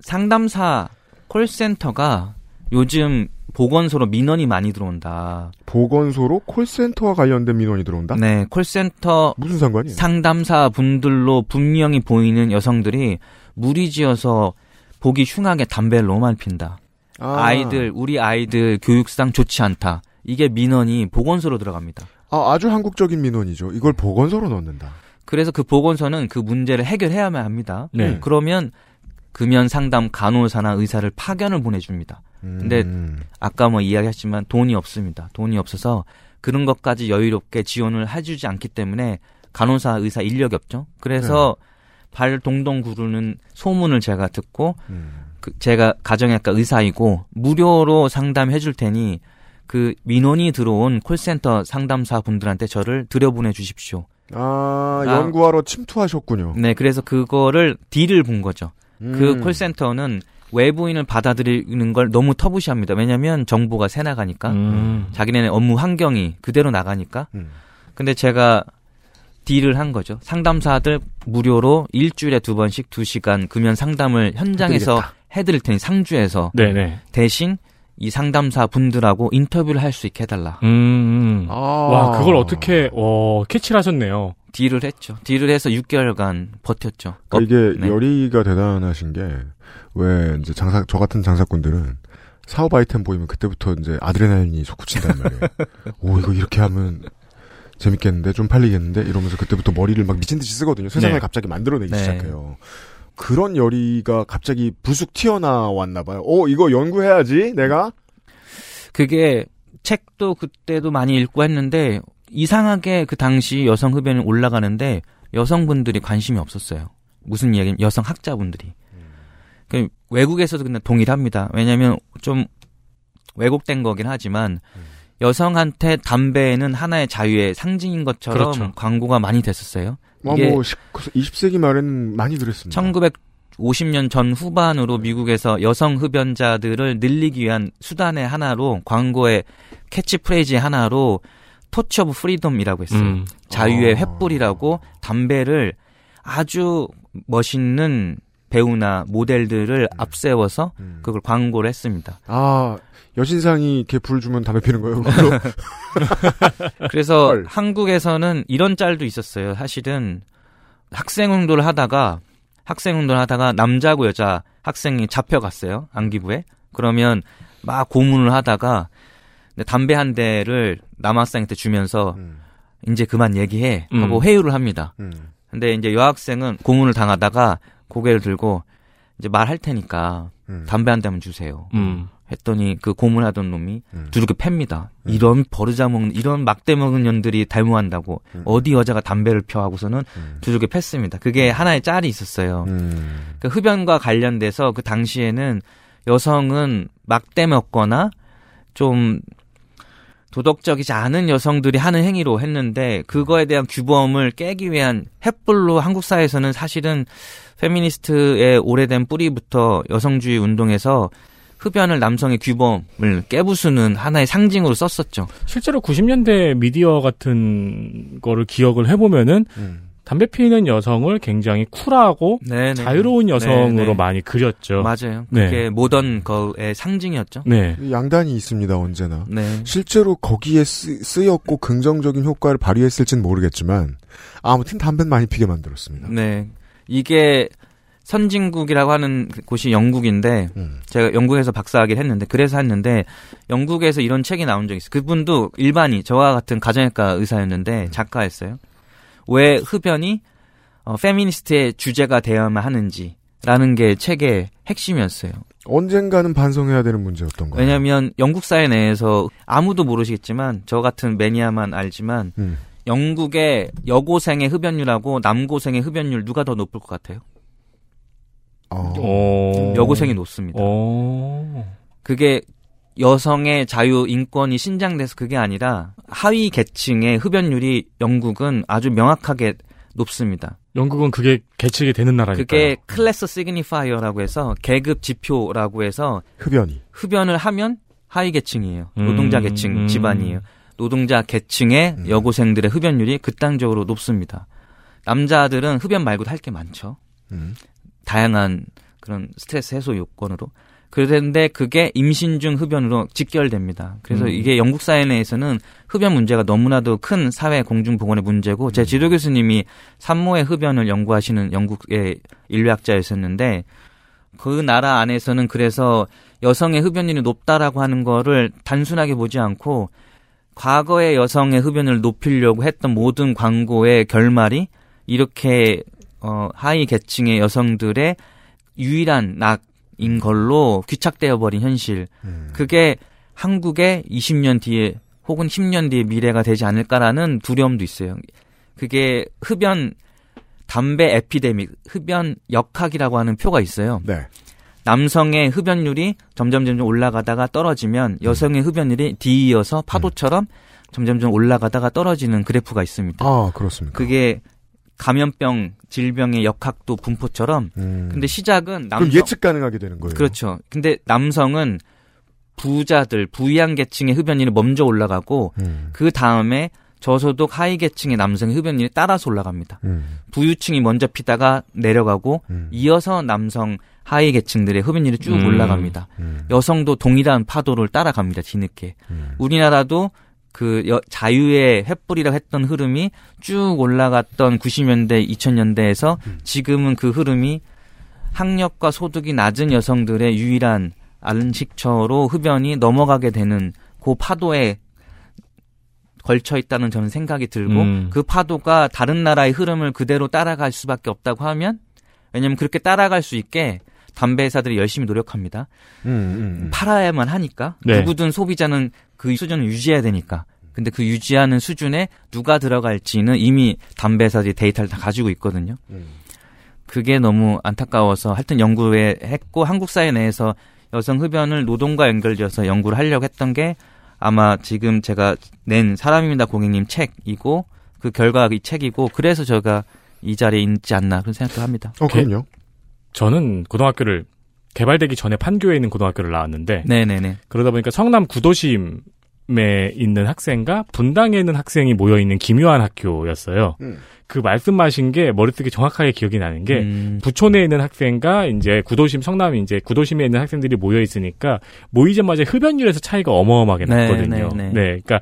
상담사 콜센터가 요즘 보건소로 민원이 많이 들어온다. 보건소로 콜센터와 관련된 민원이 들어온다? 네, 콜센터 무슨 상관이에요? 상담사 분들로 분명히 보이는 여성들이 무리지어서 보기 흉하게 담배를 너무 많이 핀다. 아. 아. 이들 우리 아이들 교육상 좋지 않다. 이게 민원이 보건소로 들어갑니다. 아, 아주 한국적인 민원이죠. 이걸 보건소로 넣는다. 그래서 그 보건소는 그 문제를 해결해야만 합니다. 네. 그러면 금연 상담 간호사나 의사를 파견을 보내줍니다. 근데 음. 아까 뭐 이야기했지만 돈이 없습니다. 돈이 없어서 그런 것까지 여유롭게 지원을 해주지 않기 때문에 간호사 의사 인력이 없죠. 그래서 발 동동 구르는 소문을 제가 듣고 음. 그 제가 가정의학과 의사이고 무료로 상담해 줄 테니 그 민원이 들어온 콜센터 상담사 분들한테 저를 들여보내 주십시오. 아, 아. 연구하러 침투하셨군요. 네, 그래서 그거를 딜을 본 거죠. 그 음. 콜센터는 외부인을 받아들이는 걸 너무 터부시합니다. 왜냐하면 정보가 새 나가니까 음. 자기네 업무 환경이 그대로 나가니까. 음. 근데 제가 딜을 한 거죠. 상담사들 무료로 일주일에 두 번씩 두 시간 금연 상담을 현장에서 해드리겠다. 해드릴 테니 상주에서 네네. 대신 이 상담사 분들하고 인터뷰를 할 수 있게 해달라. 음. 음. 아. 와 그걸 어떻게 어 캐치를 하셨네요. 딜을 했죠. 딜을 해서 6개월간 버텼죠. 그러니까 이게 네. 열의가 대단하신 게 왜 이제 장사 저 같은 장사꾼들은 사업 아이템 보이면 그때부터 이제 아드레날린이 솟구친단 말이에요. 오 이거 이렇게 하면 재밌겠는데 좀 팔리겠는데 이러면서 그때부터 머리를 막 미친 듯이 쓰거든요. 세상을 네. 갑자기 만들어내기 네. 시작해요. 그런 열의가 갑자기 불쑥 튀어나왔나 봐요. 어 이거 연구해야지 내가 그게 책도 그때도 많이 읽고 했는데 이상하게 그 당시 여성 흡연이 올라가는데 여성분들이 관심이 없었어요. 무슨 이야기냐면 여성 학자분들이. 그 외국에서도 근데 동일합니다. 왜냐하면 좀 왜곡된 거긴 하지만 여성한테 담배는 하나의 자유의 상징인 것처럼 그렇죠. 광고가 많이 됐었어요. 뭐, 이게 뭐 20세기 말에는 많이 들었습니다. 1950년 전 후반으로 미국에서 여성 흡연자들을 늘리기 위한 수단의 하나로 광고의 캐치프레이즈 하나로 torch of freedom이라고 했어요. 음. 자유의 어. 횃불이라고 담배를 아주 멋있는 배우나 모델들을 앞세워서 음. 그걸 광고를 했습니다. 아 여신상이 이렇게 불 주면 담배 피는 거예요. 그걸로? 그래서 헐. 한국에서는 이런 짤도 있었어요. 사실은 학생 운동을 하다가 학생 운동을 하다가 남자고 여자 학생이 잡혀갔어요. 안기부에. 그러면 막 고문을 하다가 담배 한 대를 남학생한테 주면서 음, 이제 그만 얘기해 하고 음. 회유를 합니다. 음. 근데 이제 여학생은 고문을 당하다가 고개를 들고 이제 말할 테니까 음. 담배 한 대만 주세요. 음. 했더니 그 고문하던 놈이 음. 두둑이 팹니다. 음. 이런 버르자 먹는 이런 막대 먹은 년들이 닮아한다고 음. 어디 여자가 담배를 펴 하고서는 음. 두둑이 팼습니다. 그게 하나의 짤이 있었어요. 음. 그 흡연과 관련돼서 그 당시에는 여성은 막대 먹거나 좀 도덕적이지 않은 여성들이 하는 행위로 했는데 그거에 대한 규범을 깨기 위한 횃불로 한국 사회에서는 사실은 페미니스트의 오래된 뿌리부터 여성주의 운동에서 흡연을 남성의 규범을 깨부수는 하나의 상징으로 썼었죠. 실제로 90년대 미디어 같은 거를 기억을 해보면은 음. 담배 피는 여성을 굉장히 쿨하고 네네. 자유로운 여성으로 네네. 많이 그렸죠. 맞아요. 네. 그게 모던 거의 상징이었죠. 네. 양단이 있습니다 언제나. 네. 실제로 거기에 쓰, 쓰였고 긍정적인 효과를 발휘했을진 모르겠지만 아무튼 담배는 많이 피게 만들었습니다. 네. 이게 선진국이라고 하는 곳이 영국인데 음. 제가 영국에서 박사학위를 했는데 그래서 했는데 영국에서 이런 책이 나온 적이 있어요. 그분도 일반이 저와 같은 가정의과 의사였는데 작가였어요. 왜 흡연이 어, 페미니스트의 주제가 되어야만 하는지라는 게 책의 핵심이었어요. 언젠가는 반성해야 되는 문제였던 거예요. 왜냐하면 영국 사회 내에서 아무도 모르시겠지만 저 같은 매니아만 알지만 음. 영국의 여고생의 흡연율하고 남고생의 흡연율 누가 더 높을 것 같아요? 어. 어... 여고생이 높습니다. 어... 그게 여성의 자유 인권이 신장돼서 그게 아니라 하위 계층의 흡연율이 영국은 아주 명확하게 높습니다. 영국은 그게 계측이 되는 나라니까요. 그게 class signifier라고 해서 계급 지표라고 해서 흡연이. 흡연을 하면 하위 계층이에요. 음, 노동자 계층 음. 집안이에요. 노동자 계층의 음. 여고생들의 흡연율이 극단적으로 높습니다. 남자들은 흡연 말고도 할 게 많죠. 음. 다양한 그런 스트레스 해소 요건으로. 그런데 그게 임신 중 흡연으로 직결됩니다. 그래서 음. 이게 영국 사회 내에서는 흡연 문제가 너무나도 큰 사회 공중 보건의 문제고 제 지도 교수님이 산모의 흡연을 연구하시는 영국의 인류학자였었는데 그 나라 안에서는 그래서 여성의 흡연율이 높다라고 하는 거를 단순하게 보지 않고 과거의 여성의 흡연을 높이려고 했던 모든 광고의 결말이 이렇게 어, 하위 계층의 여성들의 유일한 낙인 걸로 귀착되어 버린 현실. 음. 그게 한국의 20년 뒤에 혹은 10년 뒤에 미래가 되지 않을까라는 두려움도 있어요. 그게 흡연 담배 에피데믹, 흡연 역학이라고 하는 표가 있어요. 네. 남성의 흡연율이 점점 점점 올라가다가 떨어지면 여성의 흡연율이 뒤이어서 파도처럼 점점점 올라가다가 떨어지는 그래프가 있습니다. 아 그렇습니까? 그게 감염병, 질병의 역학도 분포처럼 음. 근데 시작은 그럼 남성 예측 가능하게 되는 거예요. 그렇죠. 근데 남성은 부자들, 부유한 계층의 흡연율이 먼저 올라가고 음. 그 다음에 저소득 하위 계층의 남성의 흡연율이 따라서 올라갑니다. 음. 부유층이 먼저 피다가 내려가고 음. 이어서 남성 하위 계층들의 흡연율이 쭉 음. 올라갑니다. 음. 여성도 동일한 파도를 따라갑니다. 뒤늦게. 음. 우리나라도 그 여- 자유의 횃불이라고 했던 흐름이 쭉 올라갔던 90년대, 2000년대에서 지금은 그 흐름이 학력과 소득이 낮은 여성들의 유일한 안식처로 흡연이 넘어가게 되는 그 파도에 걸쳐 있다는 저는 생각이 들고 음. 그 파도가 다른 나라의 흐름을 그대로 따라갈 수밖에 없다고 하면 왜냐면 그렇게 따라갈 수 있게 담배 회사들이 열심히 노력합니다. 음, 음, 음. 팔아야만 하니까 네. 누구든 소비자는 그 수준을 유지해야 되니까. 근데 그 유지하는 수준에 누가 들어갈지는 이미 담배 회사들이 데이터를 다 가지고 있거든요. 음. 그게 너무 안타까워서 하여튼 연구에 했고 한국 사회 내에서 여성 흡연을 노동과 연결지어서 연구를 하려고 했던 게 아마 지금 제가 낸 사람입니다 고객님 책이고 그 결과가 이 책이고 그래서 제가 이 자리에 있지 않나 그런 생각도 합니다. 어, 그럼요. 저는 고등학교를 개발되기 전에 판교에 있는 고등학교를 나왔는데 네네네. 그러다 보니까 성남 구도심에 있는 학생과 분당에 있는 학생이 모여 있는 기묘한 학교였어요. 음. 그 말씀하신 게 머릿속에 정확하게 기억이 나는 게 음, 부촌에 있는 학생과 이제 구도심 성남 이제 구도심에 있는 학생들이 모여 있으니까 모이자마자 흡연율에서 차이가 어마어마하게 네, 났거든요. 네, 네. 그러니까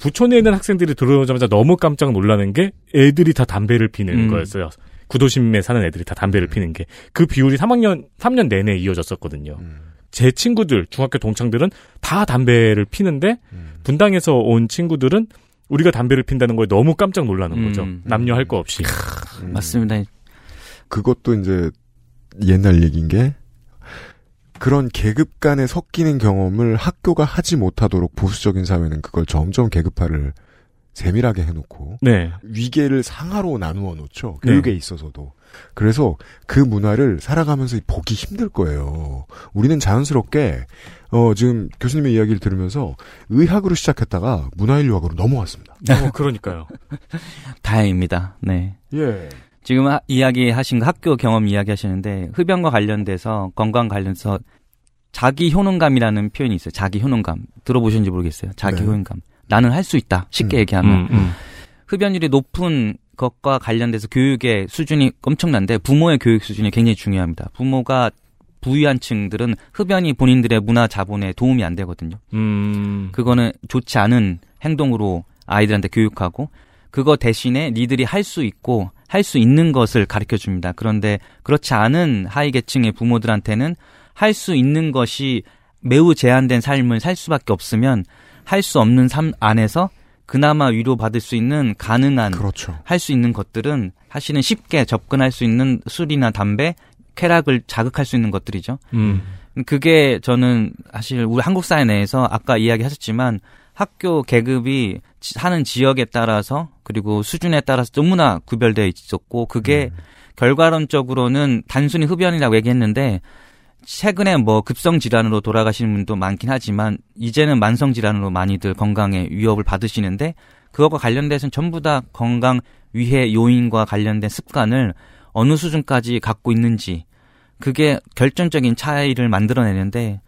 부촌에 있는 학생들이 들어오자마자 너무 깜짝 놀라는 게 애들이 다 담배를 피는 음. 거였어요. 구도심에 사는 애들이 다 담배를 피는 게 그 비율이 3학년 3년 내내 이어졌었거든요. 음. 제 친구들 중학교 동창들은 다 담배를 피는데 음. 분당에서 온 친구들은 우리가 담배를 핀다는 거에 너무 깜짝 놀라는 거죠. 음. 남녀 할 거 없이. 음. 맞습니다. 그것도 이제 옛날 얘기인 게 그런 계급 간에 섞이는 경험을 학교가 하지 못하도록 보수적인 사회는 그걸 점점 계급화를 세밀하게 해놓고 네. 위계를 상하로 나누어 놓죠. 네. 교육에 있어서도. 그래서 그 문화를 살아가면서 보기 힘들 거예요. 우리는 자연스럽게 어 지금 교수님의 이야기를 들으면서 의학으로 시작했다가 문화인류학으로 넘어왔습니다. 어, 그러니까요. 다행입니다. 네. 예. 지금 하- 이야기하신 거 학교 경험 이야기하시는데 흡연과 관련돼서 건강 관련해서 자기 효능감이라는 표현이 있어요. 자기 효능감 들어보셨는지 모르겠어요. 자기 네. 효능감. 나는 할 수 있다. 쉽게 음. 얘기하면 음, 음. 흡연율이 높은 것과 관련돼서 교육의 수준이 엄청난데 부모의 교육 수준이 굉장히 중요합니다. 부모가 부유한 층들은 흡연이 본인들의 문화 자본에 도움이 안 되거든요. 음. 그거는 좋지 않은 행동으로 아이들한테 교육하고 그거 대신에 니들이 할 수 있고 할 수 있는 것을 가르쳐 줍니다. 그런데 그렇지 않은 하위 계층의 부모들한테는 할 수 있는 것이 매우 제한된 삶을 살 수밖에 없으면 할 수 없는 삶 안에서 그나마 위로받을 수 있는 가능한 그렇죠. 할 수 있는 것들은 사실은 쉽게 접근할 수 있는 술이나 담배, 쾌락을 자극할 수 있는 것들이죠. 음. 그게 저는 사실 우리 한국 사회 내에서 아까 이야기하셨지만 학교 계급이 지- 사는 지역에 따라서 그리고 수준에 따라서 너무나 구별되어 있었고 그게 결과론적으로는 단순히 흡연이라고 얘기했는데 최근에 뭐 급성 질환으로 돌아가시는 분도 많긴 하지만 이제는 만성 질환으로 많이들 건강에 위협을 받으시는데 그것과 관련돼서는 전부 다 건강 위해 요인과 관련된 습관을 어느 수준까지 갖고 있는지 그게 결정적인 차이를 만들어내는데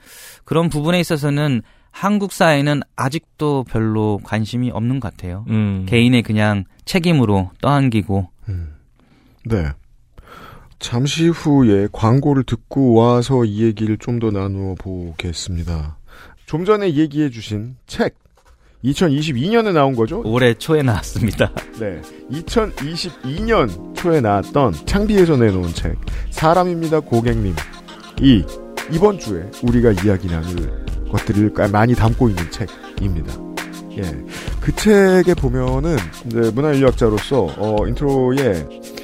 그런 부분에 있어서는 한국 사회는 아직도 별로 관심이 없는 것 같아요. 음. 개인의 그냥 책임으로 떠안기고 음. 네. 잠시 후에 광고를 듣고 와서 이 얘기를 좀 더 나누어 보겠습니다. 좀 전에 얘기해 주신 책 2022년에 나온 거죠? 올해 초에 나왔습니다. 네. 2022년 초에 나왔던 창비에서 내놓은 책 사람입니다 고객님 이 이번 주에 우리가 이야기 나눌 것들을 많이 담고 있는 책입니다. 예. 그 책에 보면은 이제 문화인류학자로서 어 인트로에 어,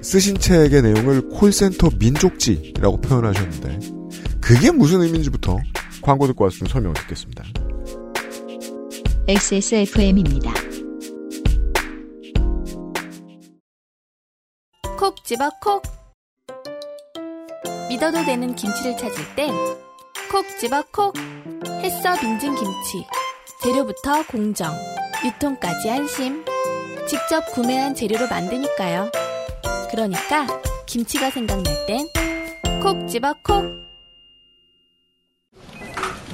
쓰신 책의 내용을 콜센터 민족지라고 표현하셨는데 그게 무슨 의미인지부터 광고 듣고 왔으면 설명을 듣겠습니다. XSFM입니다. 콕 집어 콕 믿어도 되는 김치를 찾을 땐 콕 집어 콕 햇서 빙진 김치 재료부터 공정 유통까지 안심 직접 구매한 재료로 만드니까요 그러니까 김치가 생각날 땐 콕 집어 콕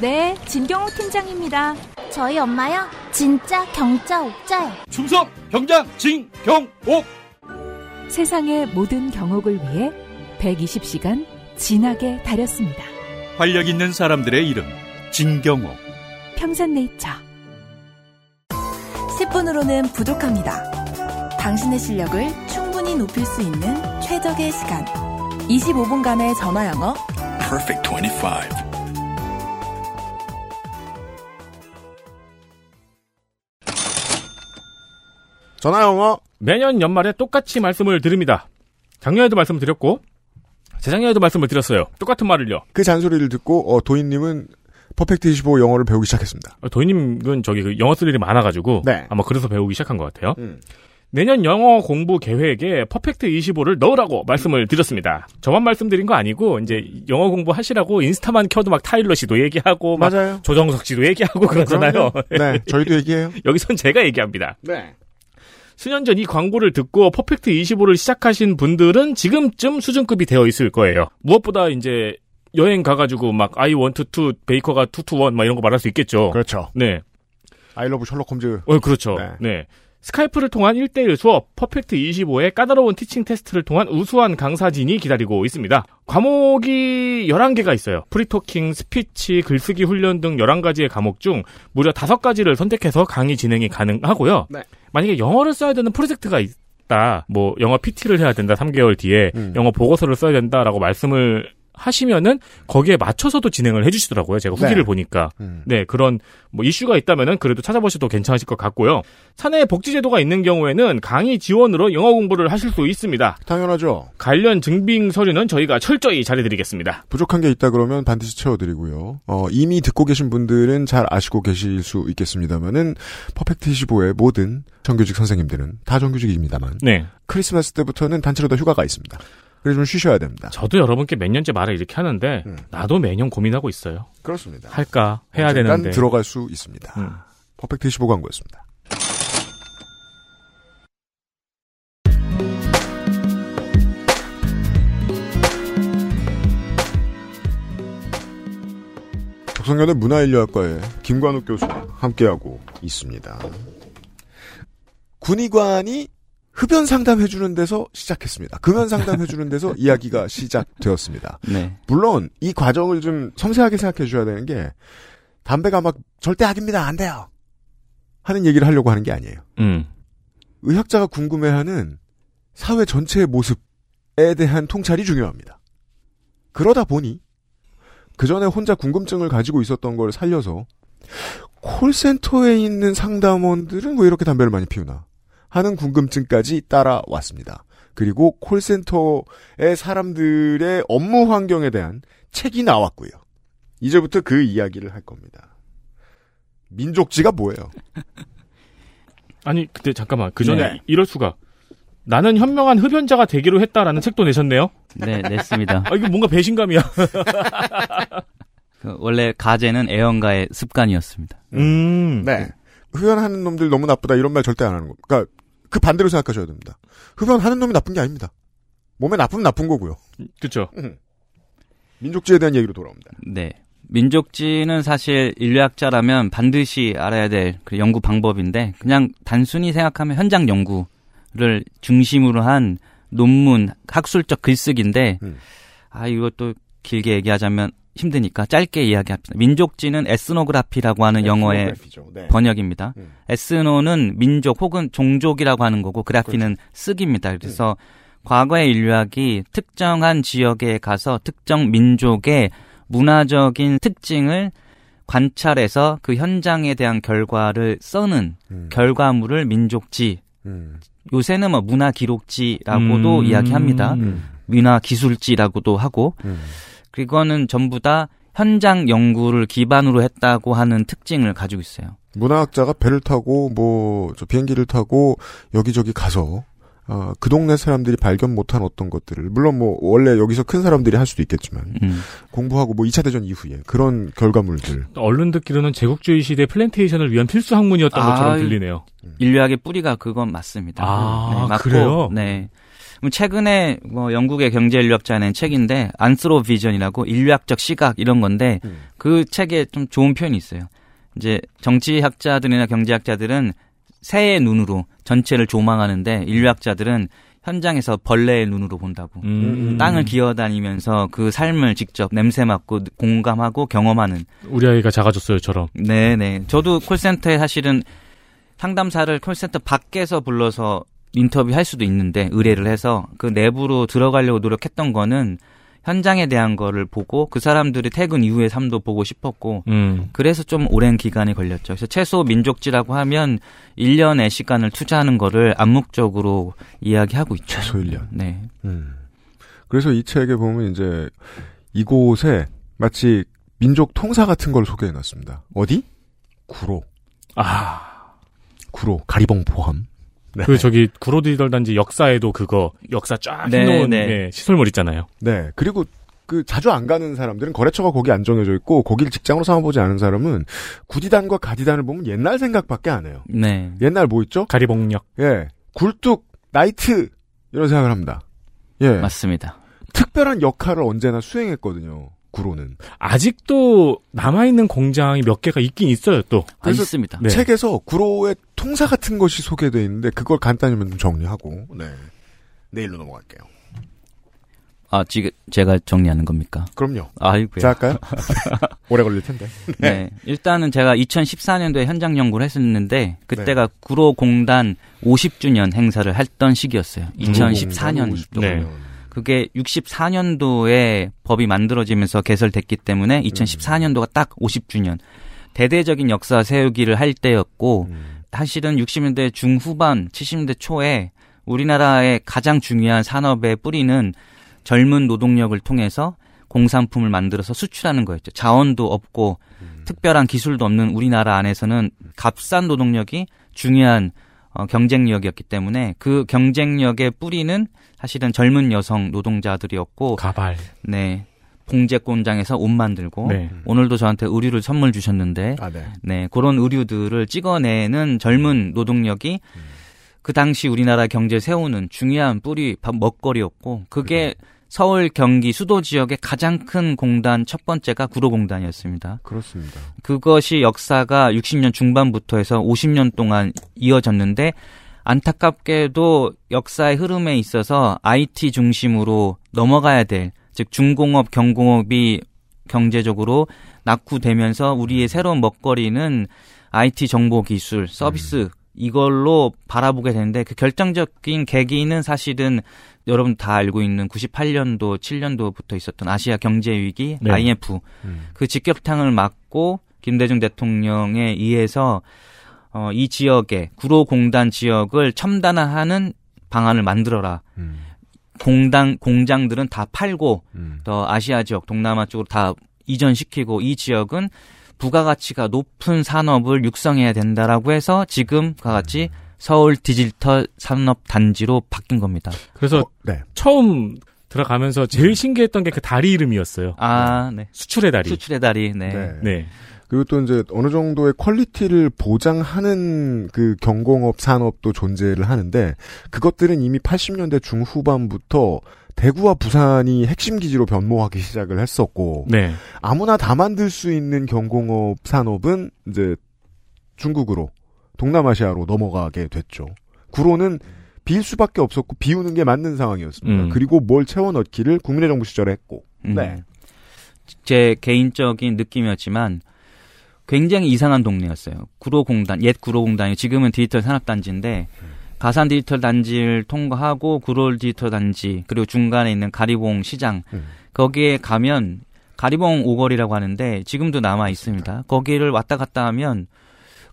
네, 진경호 팀장입니다. 저희 엄마요? 진짜 경자 옥자요. 충성 병장 진경옥 세상의 모든 경옥을 위해 120시간 진하게 다렸습니다. 활력 있는 사람들의 이름 진경옥 평산네이처. 10분으로는 부족합니다. 당신의 실력을 충 분히 높일 수 있는 최적의 시간. 25분간의 전화 영어. Perfect 25. 전화 영어 매년 연말에 똑같이 말씀을 드립니다. 작년에도 말씀을 드렸고 재작년에도 말씀을 드렸어요. 똑같은 말을요. 그 잔소리를 듣고 어, 도인님은 퍼펙트 25 영어를 배우기 시작했습니다. 어, 도희님은 저기 그 영어 쓸 일이 많아가지고 네. 아마 그래서 배우기 시작한 것 같아요. 음. 내년 영어 공부 계획에 퍼펙트 25를 넣으라고 말씀을 드렸습니다. 저만 말씀드린 거 아니고 이제 영어 공부 하시라고 인스타만 켜도 막 타일러 씨도 얘기하고 막 맞아요. 조정석 씨도 얘기하고 그러잖아요. 네, 저희도 얘기해요. 여기선 제가 얘기합니다. 네. 수년 전 이 광고를 듣고 퍼펙트 25를 시작하신 분들은 지금쯤 수준급이 되어 있을 거예요. 무엇보다 이제 여행 가가지고 막 I want to 베이커가 two two one 막 이런 거 말할 수 있겠죠. 그렇죠. 네. I love 셜록 홈즈. 어, 그렇죠. 네. 네. 스카이프를 통한 1대1 수업, 퍼펙트 25의 까다로운 teaching 테스트를 통한 우수한 강사진이 기다리고 있습니다. 과목이 11개가 있어요. 프리토킹, 스피치, 글쓰기 훈련 등 11가지의 과목 중 무려 5가지를 선택해서 강의 진행이 가능하고요. 네. 만약에 영어를 써야 되는 프로젝트가 있다, 뭐, 영어 PT를 해야 된다, 3개월 뒤에, 음. 영어 보고서를 써야 된다라고 말씀을 하시면은 거기에 맞춰서도 진행을 해주시더라고요. 제가 후기를 네. 보니까. 음. 네, 그런 뭐 이슈가 있다면은 그래도 찾아보셔도 괜찮으실 것 같고요. 사내 복지제도가 있는 경우에는 강의 지원으로 영어 공부를 하실 수 있습니다. 당연하죠. 관련 증빙 서류는 저희가 철저히 잘해드리겠습니다. 부족한 게 있다 그러면 반드시 채워드리고요. 어, 이미 듣고 계신 분들은 잘 아시고 계실 수 있겠습니다만은 퍼펙트 25의 모든 정규직 선생님들은 다 정규직입니다만 네. 크리스마스 때부터는 단체로 다 휴가가 있습니다. 그래서 좀 쉬셔야 됩니다. 저도 여러분께 몇 년째 말을 이렇게 하는데 음. 나도 매년 고민하고 있어요. 그렇습니다. 할까 해야 되는데. 들어갈 수 있습니다. 음. 퍼펙트 15 광고였습니다. 적성연의 문화인류학과의 김관욱 교수와 함께하고 있습니다. 군의관이 흡연 상담해주는 데서 시작했습니다. 금연 상담해주는 데서 이야기가 시작되었습니다. 네. 물론 이 과정을 좀 섬세하게 생각해 주셔야 되는 게 담배가 막 절대 악입니다. 안 돼요. 하는 얘기를 하려고 하는 게 아니에요. 음. 의학자가 궁금해하는 사회 전체의 모습에 대한 통찰이 중요합니다. 그러다 보니 그 전에 혼자 궁금증을 가지고 있었던 걸 살려서 콜센터에 있는 상담원들은 왜 이렇게 담배를 많이 피우나 하는 궁금증까지 따라왔습니다. 그리고 콜센터의 사람들의 업무 환경에 대한 책이 나왔고요. 이제부터 그 이야기를 할 겁니다. 민족지가 뭐예요? 아니 근데 잠깐만 그 전에 네. 이럴 수가 나는 현명한 흡연자가 되기로 했다라는 책도 내셨네요. 네, 냈습니다. 아 이거 뭔가 배신감이야. 그 원래 가제는 애연가의 습관이었습니다. 음. 네. 흡연하는 놈들 너무 나쁘다 이런 말 절대 안 하는 거. 그러니까 그 반대로 생각하셔야 됩니다. 흡연하는 놈이 나쁜 게 아닙니다. 몸에 나쁘면 나쁜 거고요. 그렇죠. 민족지에 대한 얘기로 돌아옵니다. 네. 민족지는 사실 인류학자라면 반드시 알아야 될 그 연구 방법인데 그냥 단순히 생각하면 현장 연구를 중심으로 한 논문 학술적 글쓰기인데 음. 아 이것도 길게 얘기하자면 힘드니까 짧게 이야기합니다. 민족지는 에스노그라피라고 하는 영어의 에스노그래피죠. 네. 번역입니다. 음. 에스노는 민족 혹은 종족이라고 하는 거고 그래피는 쓰기입니다. 그래서 과거의 인류학이 특정한 지역에 가서 특정 민족의 문화적인 특징을 관찰해서 그 현장에 대한 결과를 써는 음. 결과물을 민족지. 음. 요새는 뭐 문화 기록지라고도 음. 이야기합니다. 문화 기술지라고도 하고 음. 그거는 전부 다 현장 연구를 기반으로 했다고 하는 특징을 가지고 있어요. 문화학자가 배를 타고 뭐저 비행기를 타고 여기저기 가서 어, 그 동네 사람들이 발견 못한 어떤 것들을 물론 뭐 원래 여기서 큰 사람들이 할 수도 있겠지만 음. 공부하고 뭐 2차 대전 이후에 그런 결과물들 언론 듣기로는 제국주의 시대 플랜테이션을 위한 필수 학문이었던 것처럼 아이, 들리네요. 인류학의 뿌리가 그건 맞습니다. 아, 네, 맞고, 그래요? 네. 그럼 최근에 뭐 영국의 경제 인류학자 낸 책인데 안스로 비전이라고 인류학적 시각 이런 건데 음. 그 책에 좀 좋은 표현이 있어요. 이제 정치학자들이나 경제학자들은 새의 눈으로 전체를 조망하는데 인류학자들은 현장에서 벌레의 눈으로 본다고. 음. 땅을 기어다니면서 그 삶을 직접 냄새 맡고 공감하고 경험하는. 우리 아이가 작아졌어요처럼. 네네. 저도 콜센터에 사실은 상담사를 콜센터 밖에서 불러서 인터뷰할 수도 있는데 의뢰를 해서 그 내부로 들어가려고 노력했던 거는 현장에 대한 거를 보고 그 사람들이 퇴근 이후의 삶도 보고 싶었고 음. 그래서 좀 오랜 기간이 걸렸죠. 그래서 최소 민족지라고 하면 1년의 시간을 투자하는 거를 암묵적으로 이야기하고 있죠. 최소 1년. 네. 음. 그래서 이 책에 보면 이제 이곳에 마치 민족 통사 같은 걸 소개해 놨습니다. 어디? 구로. 아. 구로. 가리봉 포함. 네. 그 저기 구로디덜 단지 역사에도 그거 역사 쫙 네, 해놓은 네. 예, 시설물 있잖아요. 네. 그리고 그 자주 안 가는 사람들은 거래처가 거기 안 정해져 있고 거길 직장으로 삼아보지 않은 사람은 구디단과 가디단을 보면 옛날 생각밖에 안 해요. 네. 옛날 뭐 있죠? 가리봉역. 예. 굴뚝, 나이트 이런 생각을 합니다. 예. 맞습니다. 특별한 역할을 언제나 수행했거든요. 구로는. 아직도 남아 있는 공장이 몇 개가 있긴 있어요, 또. 아, 있습니다. 네. 책에서 구로의 통사 같은 것이 소개되어 있는데 그걸 간단히만 좀 정리하고 네. 내일로 넘어갈게요. 아, 지금 제가 정리하는 겁니까? 그럼요. 아이고요. 자 할까요? 오래 걸릴 텐데. 네. 일단은 제가 2014년도에 현장 연구를 했었는데 네. 그때가 구로 공단 50주년 행사를 했던 시기였어요. 음, 2014년. 네. 그게 64년도에 법이 만들어지면서 개설됐기 때문에 2014년도가 딱 50주년. 대대적인 역사 세우기를 할 때였고 사실은 60년대 중후반, 70년대 초에 우리나라의 가장 중요한 산업의 뿌리는 젊은 노동력을 통해서 공산품을 만들어서 수출하는 거였죠. 자원도 없고 특별한 기술도 없는 우리나라 안에서는 값싼 노동력이 중요한 어, 경쟁력이었기 때문에 그 경쟁력의 뿌리는 사실은 젊은 여성 노동자들이었고 가발. 네. 봉제 공장에서 옷 만들고 네. 오늘도 저한테 의류를 선물 주셨는데 아, 네. 네, 그런 의류들을 찍어내는 젊은 노동력이 그 당시 우리나라 경제 세우는 중요한 뿌리 밥- 먹거리였고 그게 서울 경기 수도 지역의 가장 큰 공단 첫 번째가 구로공단이었습니다. 그렇습니다. 그것이 역사가 60년 중반부터 해서 50년 동안 이어졌는데 안타깝게도 역사의 흐름에 있어서 IT 중심으로 넘어가야 될, 즉 중공업, 경공업이 경제적으로 낙후되면서 우리의 새로운 먹거리는 IT 정보 기술, 서비스 이걸로 바라보게 되는데 그 결정적인 계기는 사실은 여러분 다 알고 있는 98년도, 7년도부터 있었던 아시아 경제 위기, 네. IMF 음. 그 직격탄을 맞고 김대중 대통령에 의해서 어, 이 지역에 구로공단 지역을 첨단화하는 방안을 만들어라. 음. 공단 공장들은 다 팔고 음. 더 아시아 지역, 동남아 쪽으로 다 이전시키고 이 지역은 부가가치가 높은 산업을 육성해야 된다라고 해서 지금과 같이 서울 디지털 산업 단지로 바뀐 겁니다. 그래서 네. 처음 들어가면서 제일 신기했던 게 그 다리 이름이었어요. 아, 네. 수출의 다리. 수출의 다리. 네. 네. 네. 그리고 또 이제 어느 정도의 퀄리티를 보장하는 그 경공업 산업도 존재를 하는데 그것들은 이미 80년대 중후반부터 대구와 부산이 핵심 기지로 변모하기 시작을 했었고 네. 아무나 다 만들 수 있는 경공업 산업은 이제 중국으로 동남아시아로 넘어가게 됐죠. 구로는 빌 수밖에 없었고 비우는 게 맞는 상황이었습니다. 음. 그리고 뭘 채워 넣기를 국민의 정부 시절에 했고. 음. 네. 제 개인적인 느낌이었지만 굉장히 이상한 동네였어요. 구로공단, 옛 구로공단이 지금은 디지털 산업단지인데 가산 디지털 단지를 통과하고 구로 디지털 단지 그리고 중간에 있는 가리봉 시장 음. 거기에 가면 가리봉 오거리라고 하는데 지금도 남아 있습니다. 거기를 왔다 갔다 하면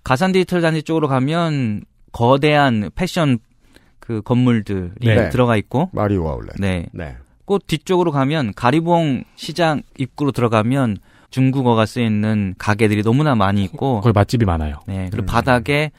가산 디지털 단지 쪽으로 가면 거대한 패션 그 건물들이 네. 들어가 있고 마리오 아울렛. 네. 네. 꽃 뒤쪽으로 가면 가리봉 시장 입구로 들어가면 중국어가 쓰여 있는 가게들이 너무나 많이 있고 거기 맛집이 많아요. 네, 그리고 음. 바닥에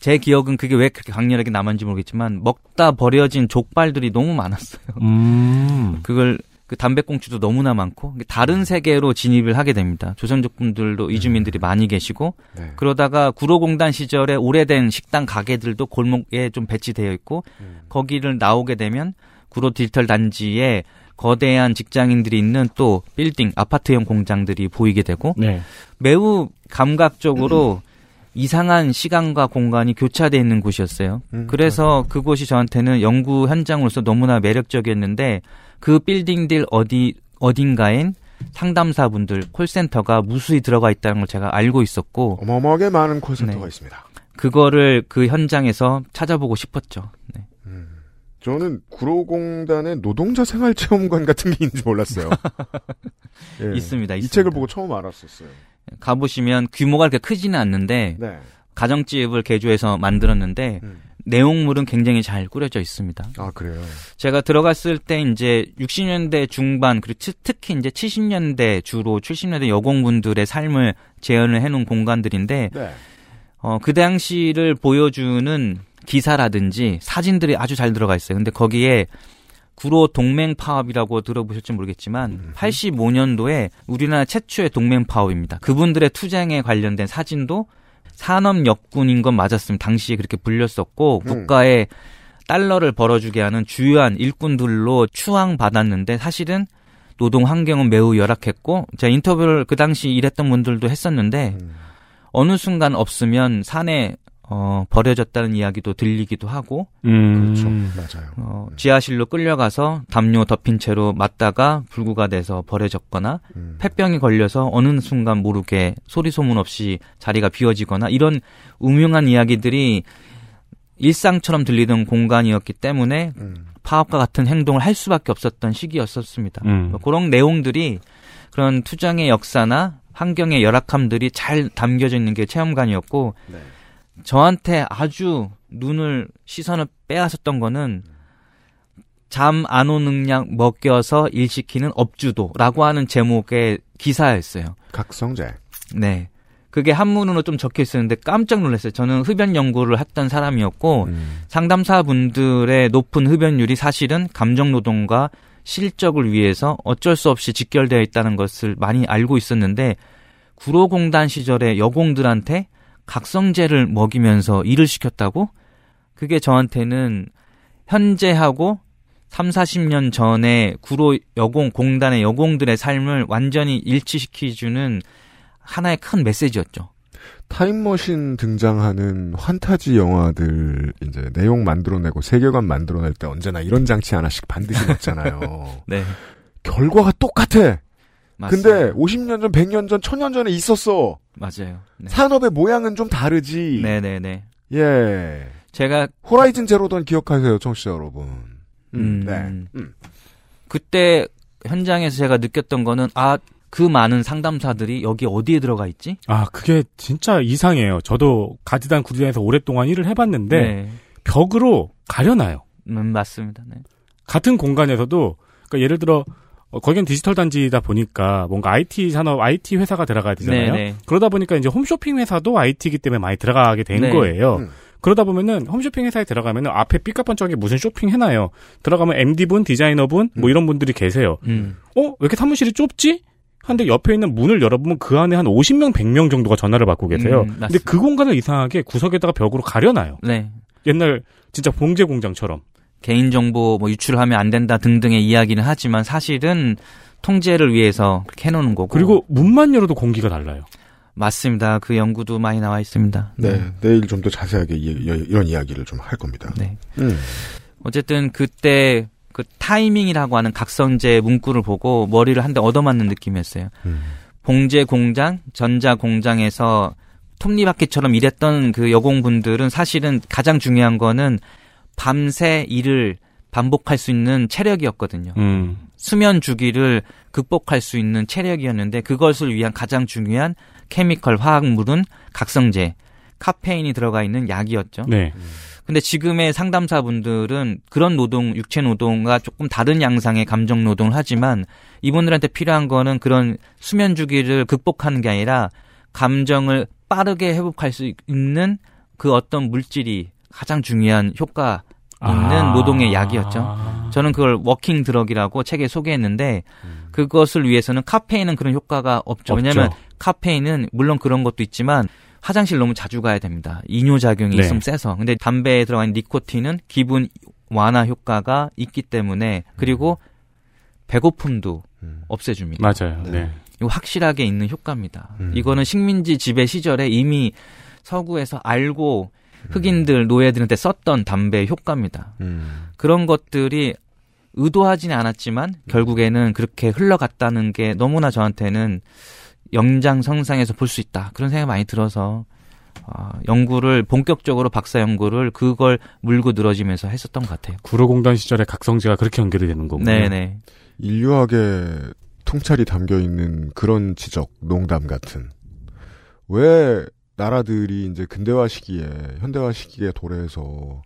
제 기억은 그게 왜 그렇게 강렬하게 남았는지 모르겠지만 먹다 버려진 족발들이 너무 많았어요. 음. 그걸 그 담배꽁초도 너무나 많고 다른 세계로 진입을 하게 됩니다. 조선족 분들도 이주민들이 많이 계시고 네. 그러다가 구로공단 시절에 오래된 식당 가게들도 골목에 좀 배치되어 있고 음. 거기를 나오게 되면 구로 디지털 단지에 거대한 직장인들이 있는 또 빌딩 아파트형 공장들이 보이게 되고 네. 매우 감각적으로 이상한 시간과 공간이 교차되어 있는 곳이었어요. 음, 그래서 그곳이 저한테는 연구 현장으로서 너무나 매력적이었는데 그 빌딩들 어디 어딘가엔 상담사분들 콜센터가 무수히 들어가 있다는 걸 제가 알고 있었고 어마어마하게 많은 콜센터가 네. 있습니다. 그거를 그 현장에서 찾아보고 싶었죠. 네. 저는 구로공단의 노동자 생활 체험관 같은 게 있는 줄 몰랐어요. 예. 있습니다, 이 있습니다. 책을 보고 처음 알았었어요. 가보시면 규모가 그렇게 크지는 않는데 네. 가정집을 개조해서 만들었는데 음. 내용물은 굉장히 잘 꾸려져 있습니다. 아 그래요. 제가 들어갔을 때 이제 60년대 중반 그리고 트- 특히 이제 70년대 주로 70년대 여공분들의 삶을 재현을 해놓은 공간들인데 네. 어, 그 당시를 보여주는 기사라든지 사진들이 아주 잘 들어가 있어요. 근데 거기에 구로 동맹 파업이라고 들어보실지 모르겠지만 85년도에 우리나라 최초의 동맹 파업입니다. 그분들의 투쟁에 관련된 사진도 산업 역군인 건 맞았습니다. 당시에 그렇게 불렸었고 국가에 달러를 벌어주게 하는 주요한 일꾼들로 추앙받았는데 사실은 노동 환경은 매우 열악했고 제가 인터뷰를 그 당시 일했던 분들도 했었는데 어느 순간 없으면 산에 어, 버려졌다는 이야기도 들리기도 하고 음. 그렇죠. 맞아요. 어, 지하실로 끌려가서 담요 덮인 채로 맞다가 불구가 돼서 버려졌거나 음. 폐병이 걸려서 어느 순간 모르게 소리 소문 없이 자리가 비워지거나 이런 우명한 이야기들이 일상처럼 들리던 공간이었기 때문에 음. 파업과 같은 행동을 할 수밖에 없었던 시기였었습니다. 음. 뭐 그런 내용들이 그런 투쟁의 역사나 환경의 열악함들이 잘 담겨져 있는 게 체험관이었고 네. 저한테 아주 눈을 시선을 빼앗았던 거는 잠 안 오는 약 먹여서 일시키는 업주도라고 하는 제목의 기사였어요. 각성제. 네. 그게 한문으로 좀 적혀 있었는데 깜짝 놀랐어요. 저는 흡연 연구를 했던 사람이었고 음. 상담사 분들의 높은 흡연율이 사실은 감정 노동과 실적을 위해서 어쩔 수 없이 직결되어 있다는 것을 많이 알고 있었는데 구로공단 시절에 여공들한테 각성제를 먹이면서 일을 시켰다고? 그게 저한테는 현재하고 3, 40년 전에 구로 여공 공단의 여공들의 삶을 완전히 일치시키주는 하나의 큰 메시지였죠. 타임머신 등장하는 환타지 영화들 이제 내용 만들어내고 세계관 만들어낼 때 언제나 이런 장치 하나씩 반드시 넣잖아요. 네. 결과가 똑같아. 맞습니다. 근데 50년 전, 100년 전, 1000년 전에 있었어. 맞아요. 네. 산업의 모양은 좀 다르지. 네네네. 예. 제가 호라이즌 제로던 기억하세요, 청취자 여러분. 음, 음. 네. 음. 그때 현장에서 제가 느꼈던 거는 아, 그 많은 상담사들이 여기 어디에 들어가 있지? 아, 그게 진짜 이상해요. 저도 가지단 구리단에서 오랫동안 일을 해 봤는데 네. 벽으로 가려놔요. 음, 맞습니다. 네. 같은 공간에서도 그러니까 예를 들어 어, 거긴 디지털 단지다 보니까 뭔가 IT 산업, IT 회사가 들어가야 되잖아요. 네네. 그러다 보니까 이제 홈쇼핑 회사도 IT이기 때문에 많이 들어가게 된 네. 거예요. 음. 그러다 보면은 홈쇼핑 회사에 들어가면은 앞에 삐까뻔쩍하게 무슨 쇼핑 해놔요. 들어가면 MD분, 디자이너분, 뭐 이런 분들이 계세요. 음. 어? 왜 이렇게 사무실이 좁지? 한데 옆에 있는 문을 열어보면 그 안에 한 50명, 100명 정도가 전화를 받고 계세요. 음, 근데 맞습니다. 그 공간을 이상하게 구석에다가 벽으로 가려놔요. 네. 옛날 진짜 봉제 공장처럼. 개인정보 뭐 유출하면 안 된다 등등의 이야기는 하지만 사실은 통제를 위해서 그렇게 해놓는 거고. 그리고 문만 열어도 공기가 달라요. 맞습니다. 그 연구도 많이 나와 있습니다. 네. 내일 좀 더 자세하게 이, 런 이야기를 좀 할 겁니다. 네. 음. 어쨌든 그때 그 타이밍이라고 하는 각성제 문구를 보고 머리를 한 대 얻어맞는 느낌이었어요. 음. 봉제 공장, 전자 공장에서 톱니바퀴처럼 일했던 그 여공분들은 사실은 가장 중요한 거는 밤새 일을 반복할 수 있는 체력이었거든요. 음. 수면 주기를 극복할 수 있는 체력이었는데 그것을 위한 가장 중요한 케미컬 화학물은 각성제, 카페인이 들어가 있는 약이었죠. 네. 근데 지금의 상담사분들은 그런 노동, 육체 노동과 조금 다른 양상의 감정 노동을 하지만 이분들한테 필요한 거는 그런 수면 주기를 극복하는 게 아니라 감정을 빠르게 회복할 수 있는 그 어떤 물질이 가장 중요한 효과 있는 아. 노동의 약이었죠. 저는 그걸 working drug이라고 책에 소개했는데 그것을 위해서는 카페인은 그런 효과가 없죠. 왜냐하면. 카페인은 물론 그런 것도 있지만 화장실 너무 자주 가야 됩니다. 이뇨 작용이 네. 있으면 세서. 근데 담배에 들어간 니코틴은 기분 완화 효과가 있기 때문에 그리고 배고픔도 음. 없애줍니다. 맞아요. 네. 이거 확실하게 있는 효과입니다. 음. 이거는 식민지 지배 시절에 이미 서구에서 알고 흑인들 노예들한테 썼던 담배의 효과입니다. 음. 그런 것들이 의도하지는 않았지만 결국에는 그렇게 흘러갔다는 게 너무나 저한테는 영장성상에서 볼 수 있다 그런 생각이 많이 들어서 아, 연구를 본격적으로 박사 연구를 그걸 물고 늘어지면서 했었던 것 같아요. 구로공단 시절에 각성제가 그렇게 연결이 되는 거군요. 네네. 인류학의 통찰이 담겨 있는 그런 지적, 농담 같은. 왜 나라들이 이제 근대화 시기에, 현대화 시기에 도래해서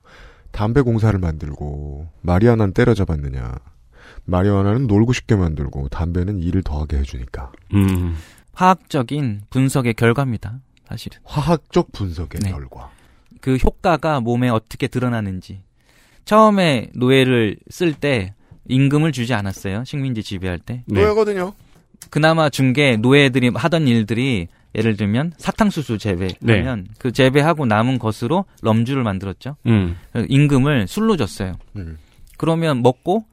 담배 공사를 만들고 마리아나는 때려잡았느냐. 마리아나는 놀고 싶게 만들고 담배는 일을 더하게 해주니까. 음. 화학적인 분석의 결과입니다. 사실은. 화학적 분석의 네. 결과. 그 효과가 몸에 어떻게 드러나는지. 처음에 노예를 쓸 때 임금을 주지 않았어요. 식민지 지배할 때. 노예거든요. 그나마 준 게 노예들이 하던 일들이 예를 들면 사탕수수 재배하면 네. 그 재배하고 남은 것으로 럼주를 만들었죠. 음. 임금을 술로 줬어요. 음. 그러면 먹고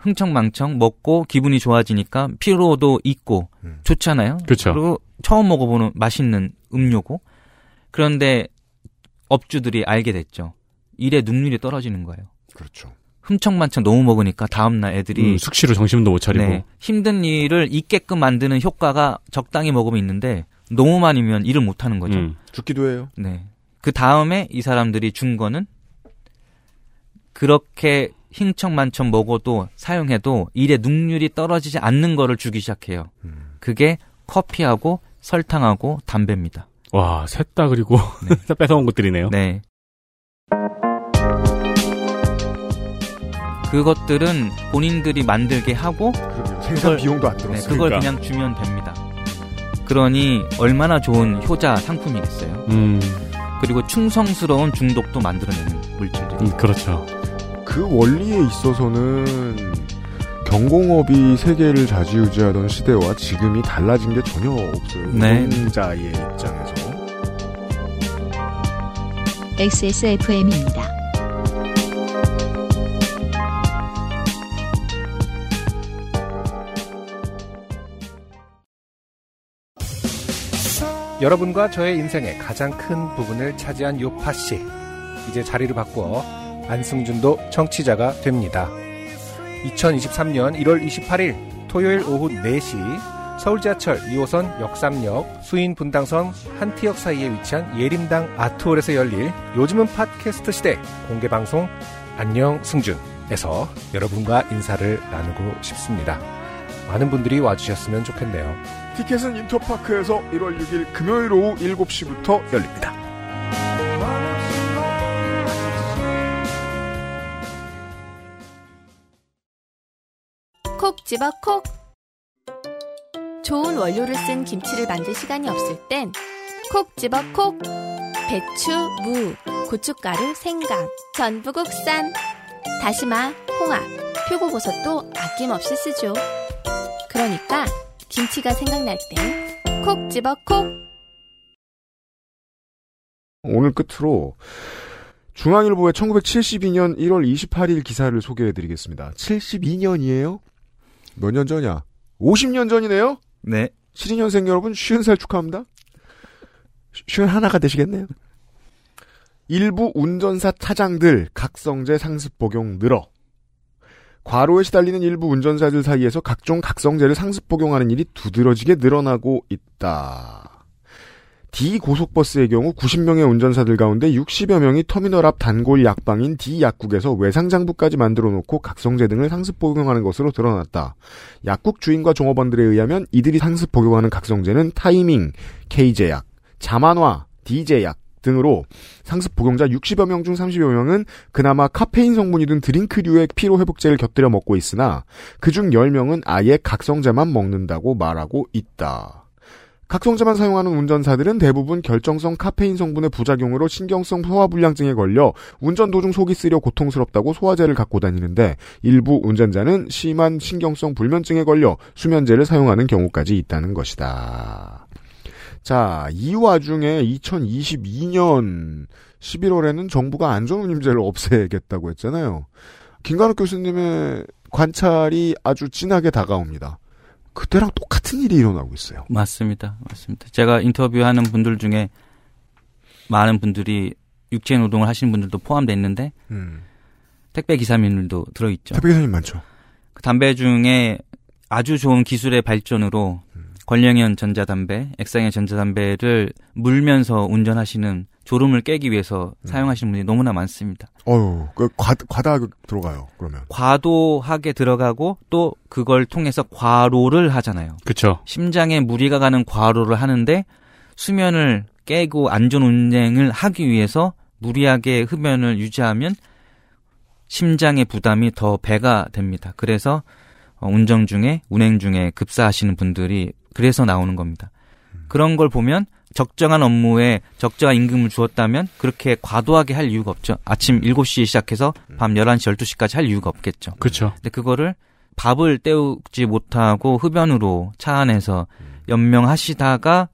흥청망청 먹고 기분이 좋아지니까 피로도 있고 음. 좋잖아요. 그쵸. 그리고 처음 먹어보는 맛있는 음료고 그런데 업주들이 알게 됐죠. 일의 능률이 떨어지는 거예요. 그렇죠. 흥청망청 너무 먹으니까 다음날 애들이 음, 숙취로 정신도 못 차리고. 네, 힘든 일을 있게끔 만드는 효과가 적당히 먹으면 있는데 너무 많이면 일을 못 하는 거죠. 음. 죽기도 해요. 네. 그 다음에 이 사람들이 준 거는 그렇게 흥청만청 먹어도 사용해도 일의 능률이 떨어지지 않는 거를 주기 시작해요. 그게 커피하고 설탕하고 담배입니다. 와, 셋 다 그리고 다 뺏어온 것들이네요. 네. 그것들은 본인들이 만들게 하고 생산 비용도 안 네, 들었어요. 그걸 그러니까. 그냥 주면 됩니다. 그러니 얼마나 좋은 효자 상품이겠어요. 음, 그리고 충성스러운 중독도 만들어내는 물질들이. 음, 그렇죠. 그 원리에 있어서는 경공업이 세계를 좌지우지하던 시대와 지금이 달라진 게 전혀 없어요. 네. 노동자의 입장에서. XSFM입니다. 여러분과 저의 인생의 가장 큰 부분을 차지한 요파 씨. 이제 자리를 바꾸어 안승준도 청취자가 됩니다. 2023년 1월 28일 토요일 오후 4시 서울 지하철 2호선 역삼역 수인 분당선 한티역 사이에 위치한 예림당 아트홀에서 열릴 요즘은 팟캐스트 시대 공개 방송 안녕 승준에서 여러분과 인사를 나누고 싶습니다. 많은 분들이 와주셨으면 좋겠네요. 티켓은 인터파크에서 1월 6일 금요일 오후 7시부터 열립니다. 콕 집어 콕. 좋은 원료를 쓴 김치를 만들 시간이 없을 땐 콕 집어 콕. 배추, 무, 고춧가루, 생강, 전부 국산. 다시마, 홍합, 표고버섯도 아낌없이 쓰죠. 그러니까 김치가 생각날 땐콕 집어 콕. 오늘 끝으로 중앙일보의 1972년 1월 28일 기사를 소개해드리겠습니다. 72년이에요? 몇 년 전이야? 50년 전이네요? 네. 72년생 여러분 50살 축하합니다. 51하나가 되시겠네요. 일부 운전사 차장들 각성제 상습 복용 늘어. 과로에 시달리는 일부 운전사들 사이에서 각종 각성제를 상습 복용하는 일이 두드러지게 늘어나고 있다. D 고속버스의 경우 90명의 운전사들 가운데 60여 명이 터미널 앞 단골 약방인 D 약국에서 외상장부까지 만들어 놓고 각성제 등을 상습 복용하는 것으로 드러났다. 약국 주인과 종업원들에 의하면 이들이 상습 복용하는 각성제는 타이밍, K제약, 자만화, D제약 등으로 상습 복용자 60여 명 중 30여 명은 그나마 카페인 성분이 든 드링크류의 피로 회복제를 곁들여 먹고 있으나 그중 10명은 아예 각성제만 먹는다고 말하고 있다. 각성제만 사용하는 운전사들은 대부분 결정성 카페인 성분의 부작용으로 신경성 소화불량증에 걸려 운전 도중 속이 쓰려 고통스럽다고 소화제를 갖고 다니는데 일부 운전자는 심한 신경성 불면증에 걸려 수면제를 사용하는 경우까지 있다는 것이다. 자, 이 와중에 2022년 11월에는 정부가 안전운임제를 없애겠다고 했잖아요. 김관욱 교수님의 관찰이 아주 진하게 다가옵니다. 그때랑 똑같은 일이 일어나고 있어요. 맞습니다. 맞습니다. 제가 인터뷰하는 분들 중에 많은 분들이 육체 노동을 하시는 분들도 포함되어 있는데 음. 택배 기사님들도 들어있죠. 택배 기사님 많죠. 그 담배 중에 아주 좋은 기술의 발전으로 권령형 전자담배, 액상형 전자담배를 물면서 운전하시는 졸음을 깨기 위해서 사용하시는 분이 너무나 많습니다. 어유, 그 과, 과다하게 들어가요. 그러면 과도하게 들어가고 또 그걸 통해서 과로를 하잖아요. 그렇죠. 심장에 무리가 가는 과로를 하는데 수면을 깨고 안전 운행을 하기 위해서 무리하게 흡연을 유지하면 심장의 부담이 더 배가 됩니다. 그래서 어, 운전 중에 운행 중에 급사하시는 분들이 그래서 나오는 겁니다. 그런 걸 보면 적정한 업무에 적정한 임금을 주었다면 그렇게 과도하게 할 이유가 없죠. 아침 7시에 시작해서 밤 11시, 12시까지 할 이유가 없겠죠. 그렇죠. 근데 그거를 밥을 때우지 못하고 흡연으로 차 안에서 연명하시다가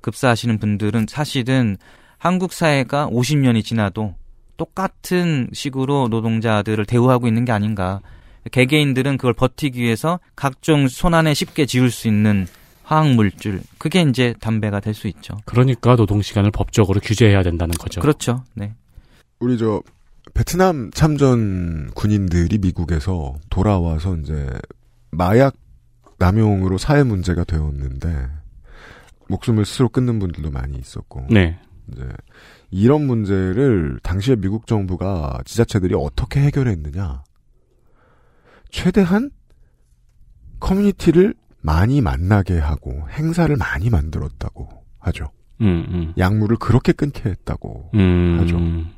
급사하시는 분들은 사실은 한국 사회가 50년이 지나도 똑같은 식으로 노동자들을 대우하고 있는 게 아닌가. 개개인들은 그걸 버티기 위해서 각종 손안에 쉽게 지울 수 있는 화학 물질 그게 이제 담배가 될 수 있죠. 그러니까 노동 시간을 법적으로 규제해야 된다는 거죠. 그렇죠. 네. 우리 저 베트남 참전 군인들이 미국에서 돌아와서 이제 마약 남용으로 사회 문제가 되었는데 목숨을 스스로 끊는 분들도 많이 있었고. 네. 이제 이런 문제를 당시에 미국 정부가 지자체들이 어떻게 해결했느냐? 최대한 커뮤니티를 많이 만나게 하고 행사를 많이 만들었다고 하죠. 음, 음. 약물을 그렇게 끊게 했다고 음. 하죠.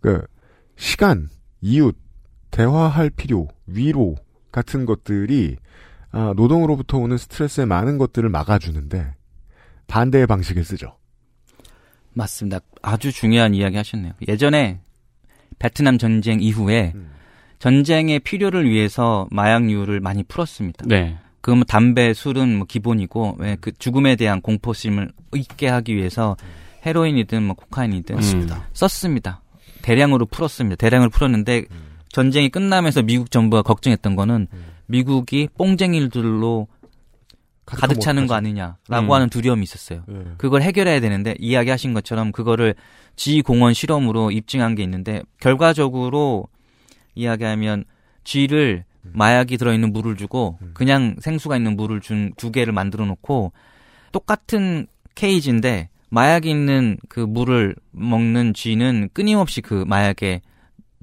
그 시간, 이웃, 대화할 필요, 위로 같은 것들이 아, 노동으로부터 오는 스트레스의 많은 것들을 막아주는데 반대의 방식을 쓰죠. 맞습니다. 아주 중요한 이야기 하셨네요. 예전에 베트남 전쟁 이후에 전쟁의 필요를 위해서 마약류를 많이 풀었습니다. 네. 그럼 담배, 술은 뭐 기본이고 왜 그 죽음에 대한 공포심을 잊게 하기 위해서 헤로인이든 뭐 코카인이든 맞습니다. 썼습니다. 대량으로 풀었습니다. 대량으로 풀었는데 전쟁이 끝나면서 미국 정부가 걱정했던 거는 미국이 뽕쟁이들로 가득 차는 거 아니냐라고 음. 하는 두려움이 있었어요. 네. 그걸 해결해야 되는데 이야기하신 것처럼 그거를 지공원 실험으로 입증한 게 있는데 결과적으로 이야기하면 쥐를 마약이 들어있는 물을 주고 그냥 생수가 있는 물을 준 두 개를 만들어 놓고 똑같은 케이지인데 마약이 있는 그 물을 먹는 쥐는 끊임없이 그 마약에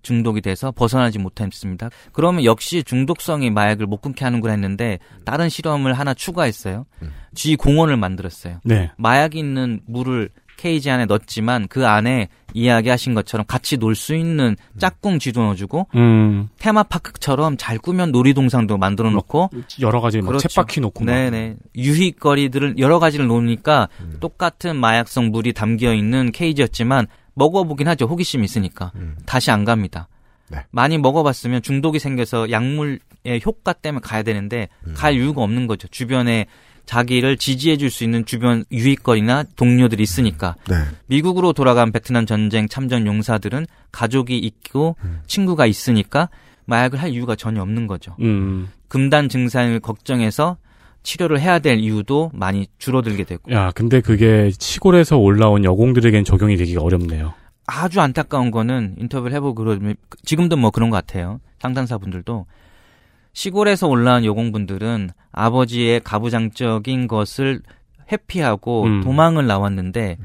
중독이 돼서 벗어나지 못했습니다. 그러면 역시 중독성이 마약을 못 끊게 하는구나 했는데 다른 실험을 하나 추가했어요. 쥐 공원을 만들었어요. 네. 마약이 있는 물을 케이지 안에 넣었지만 그 안에 이야기하신 것처럼 같이 놀 수 있는 짝꿍 쥐도 넣어주고 음. 테마파크처럼 잘 꾸면 놀이동산도 만들어 놓고 여러 가지 막 그렇죠. 챗바퀴 놓고 막. 네네 유희거리들을 여러 가지를 놓으니까 똑같은 마약성 물이 담겨 있는 케이지였지만 먹어보긴 하죠 호기심이 있으니까 다시 안 갑니다. 네. 많이 먹어봤으면 중독이 생겨서 약물의 효과 때문에 가야 되는데 갈 이유가 없는 거죠. 주변에 자기를 지지해 줄 수 있는 주변 유익거리나 동료들이 있으니까. 네. 미국으로 돌아간 베트남 전쟁 참전 용사들은 가족이 있고 친구가 있으니까 마약을 할 이유가 전혀 없는 거죠. 음. 금단 증상을 걱정해서 치료를 해야 될 이유도 많이 줄어들게 되고 야, 근데 그게 시골에서 올라온 여공들에겐 적용이 되기가 어렵네요. 아주 안타까운 거는 인터뷰를 해보고 그러면 지금도 뭐 그런 것 같아요. 상담사분들도 시골에서 올라온 여공분들은 아버지의 가부장적인 것을 회피하고 음. 도망을 나왔는데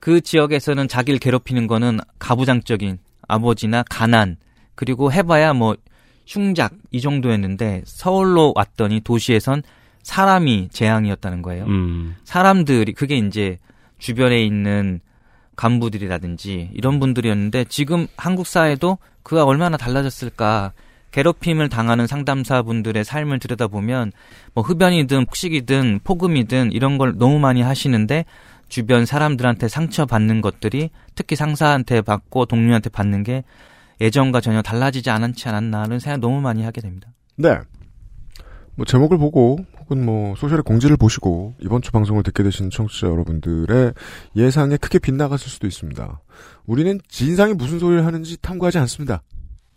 그 지역에서는 자기를 괴롭히는 거는 가부장적인 아버지나 가난 그리고 해봐야 뭐 흉작 이 정도였는데 서울로 왔더니 도시에선 사람이 재앙이었다는 거예요. 음. 사람들이 그게 이제 주변에 있는 간부들이라든지 이런 분들이었는데 지금 한국 사회도 그가 얼마나 달라졌을까 괴롭힘을 당하는 상담사분들의 삶을 들여다보면 뭐 흡연이든 폭식이든 폭음이든 이런 걸 너무 많이 하시는데 주변 사람들한테 상처받는 것들이 특히 상사한테 받고 동료한테 받는 게 예전과 전혀 달라지지 않지 않았나는 생각 너무 많이 하게 됩니다. 네. 뭐 제목을 보고 혹은 뭐 소셜의 공지를 보시고 이번 주 방송을 듣게 되신 청취자 여러분들의 예상에 크게 빗나갔을 수도 있습니다. 우리는 진상이 무슨 소리를 하는지 탐구하지 않습니다.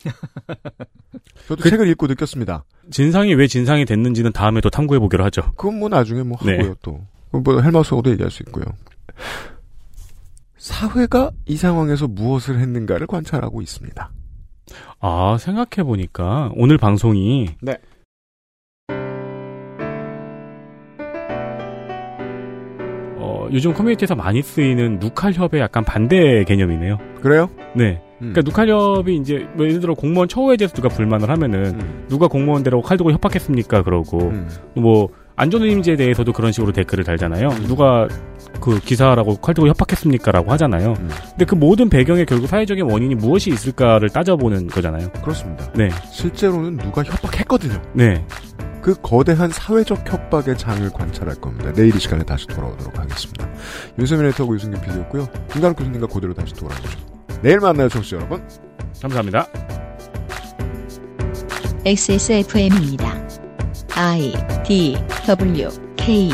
저도 책을 읽고 느꼈습니다. 진상이 왜 진상이 됐는지는 다음에 또 탐구해 보기로 하죠. 그건 뭐 나중에 뭐 네. 하고요 또. 뭐 헬마우스하고도 얘기할 수 있고요. 사회가 이 상황에서 무엇을 했는가를 관찰하고 있습니다. 아, 생각해 보니까 오늘 방송이 네. 어, 요즘 커뮤니티에서 많이 쓰이는 누칼 협의 약간 반대 개념이네요. 그래요? 네. 음. 그러니까 누카협이 이제 뭐 예를 들어 공무원 처우에 대해서 누가 불만을 하면은 음. 누가 공무원 대라고 칼두고 협박했습니까 그러고 음. 뭐 안전운임제에 대해서도 그런 식으로 댓글을 달잖아요. 음. 누가 그 기사라고 칼두고 협박했습니까라고 하잖아요. 음. 근데 그 모든 배경에 결국 사회적인 원인이 무엇이 있을까를 따져보는 거잖아요. 그렇습니다. 네. 실제로는 누가 협박했거든요. 네. 그 거대한 사회적 협박의 장을 관찰할 겁니다. 내일 이 시간에 다시 돌아오도록 하겠습니다. 윤세민 에터하고 유승균 PD였고요. 김가루 교수님과 고대로 다시 돌아오죠. 내일 만나요, 청취자 여러분. 감사합니다. XSFM입니다. I D W K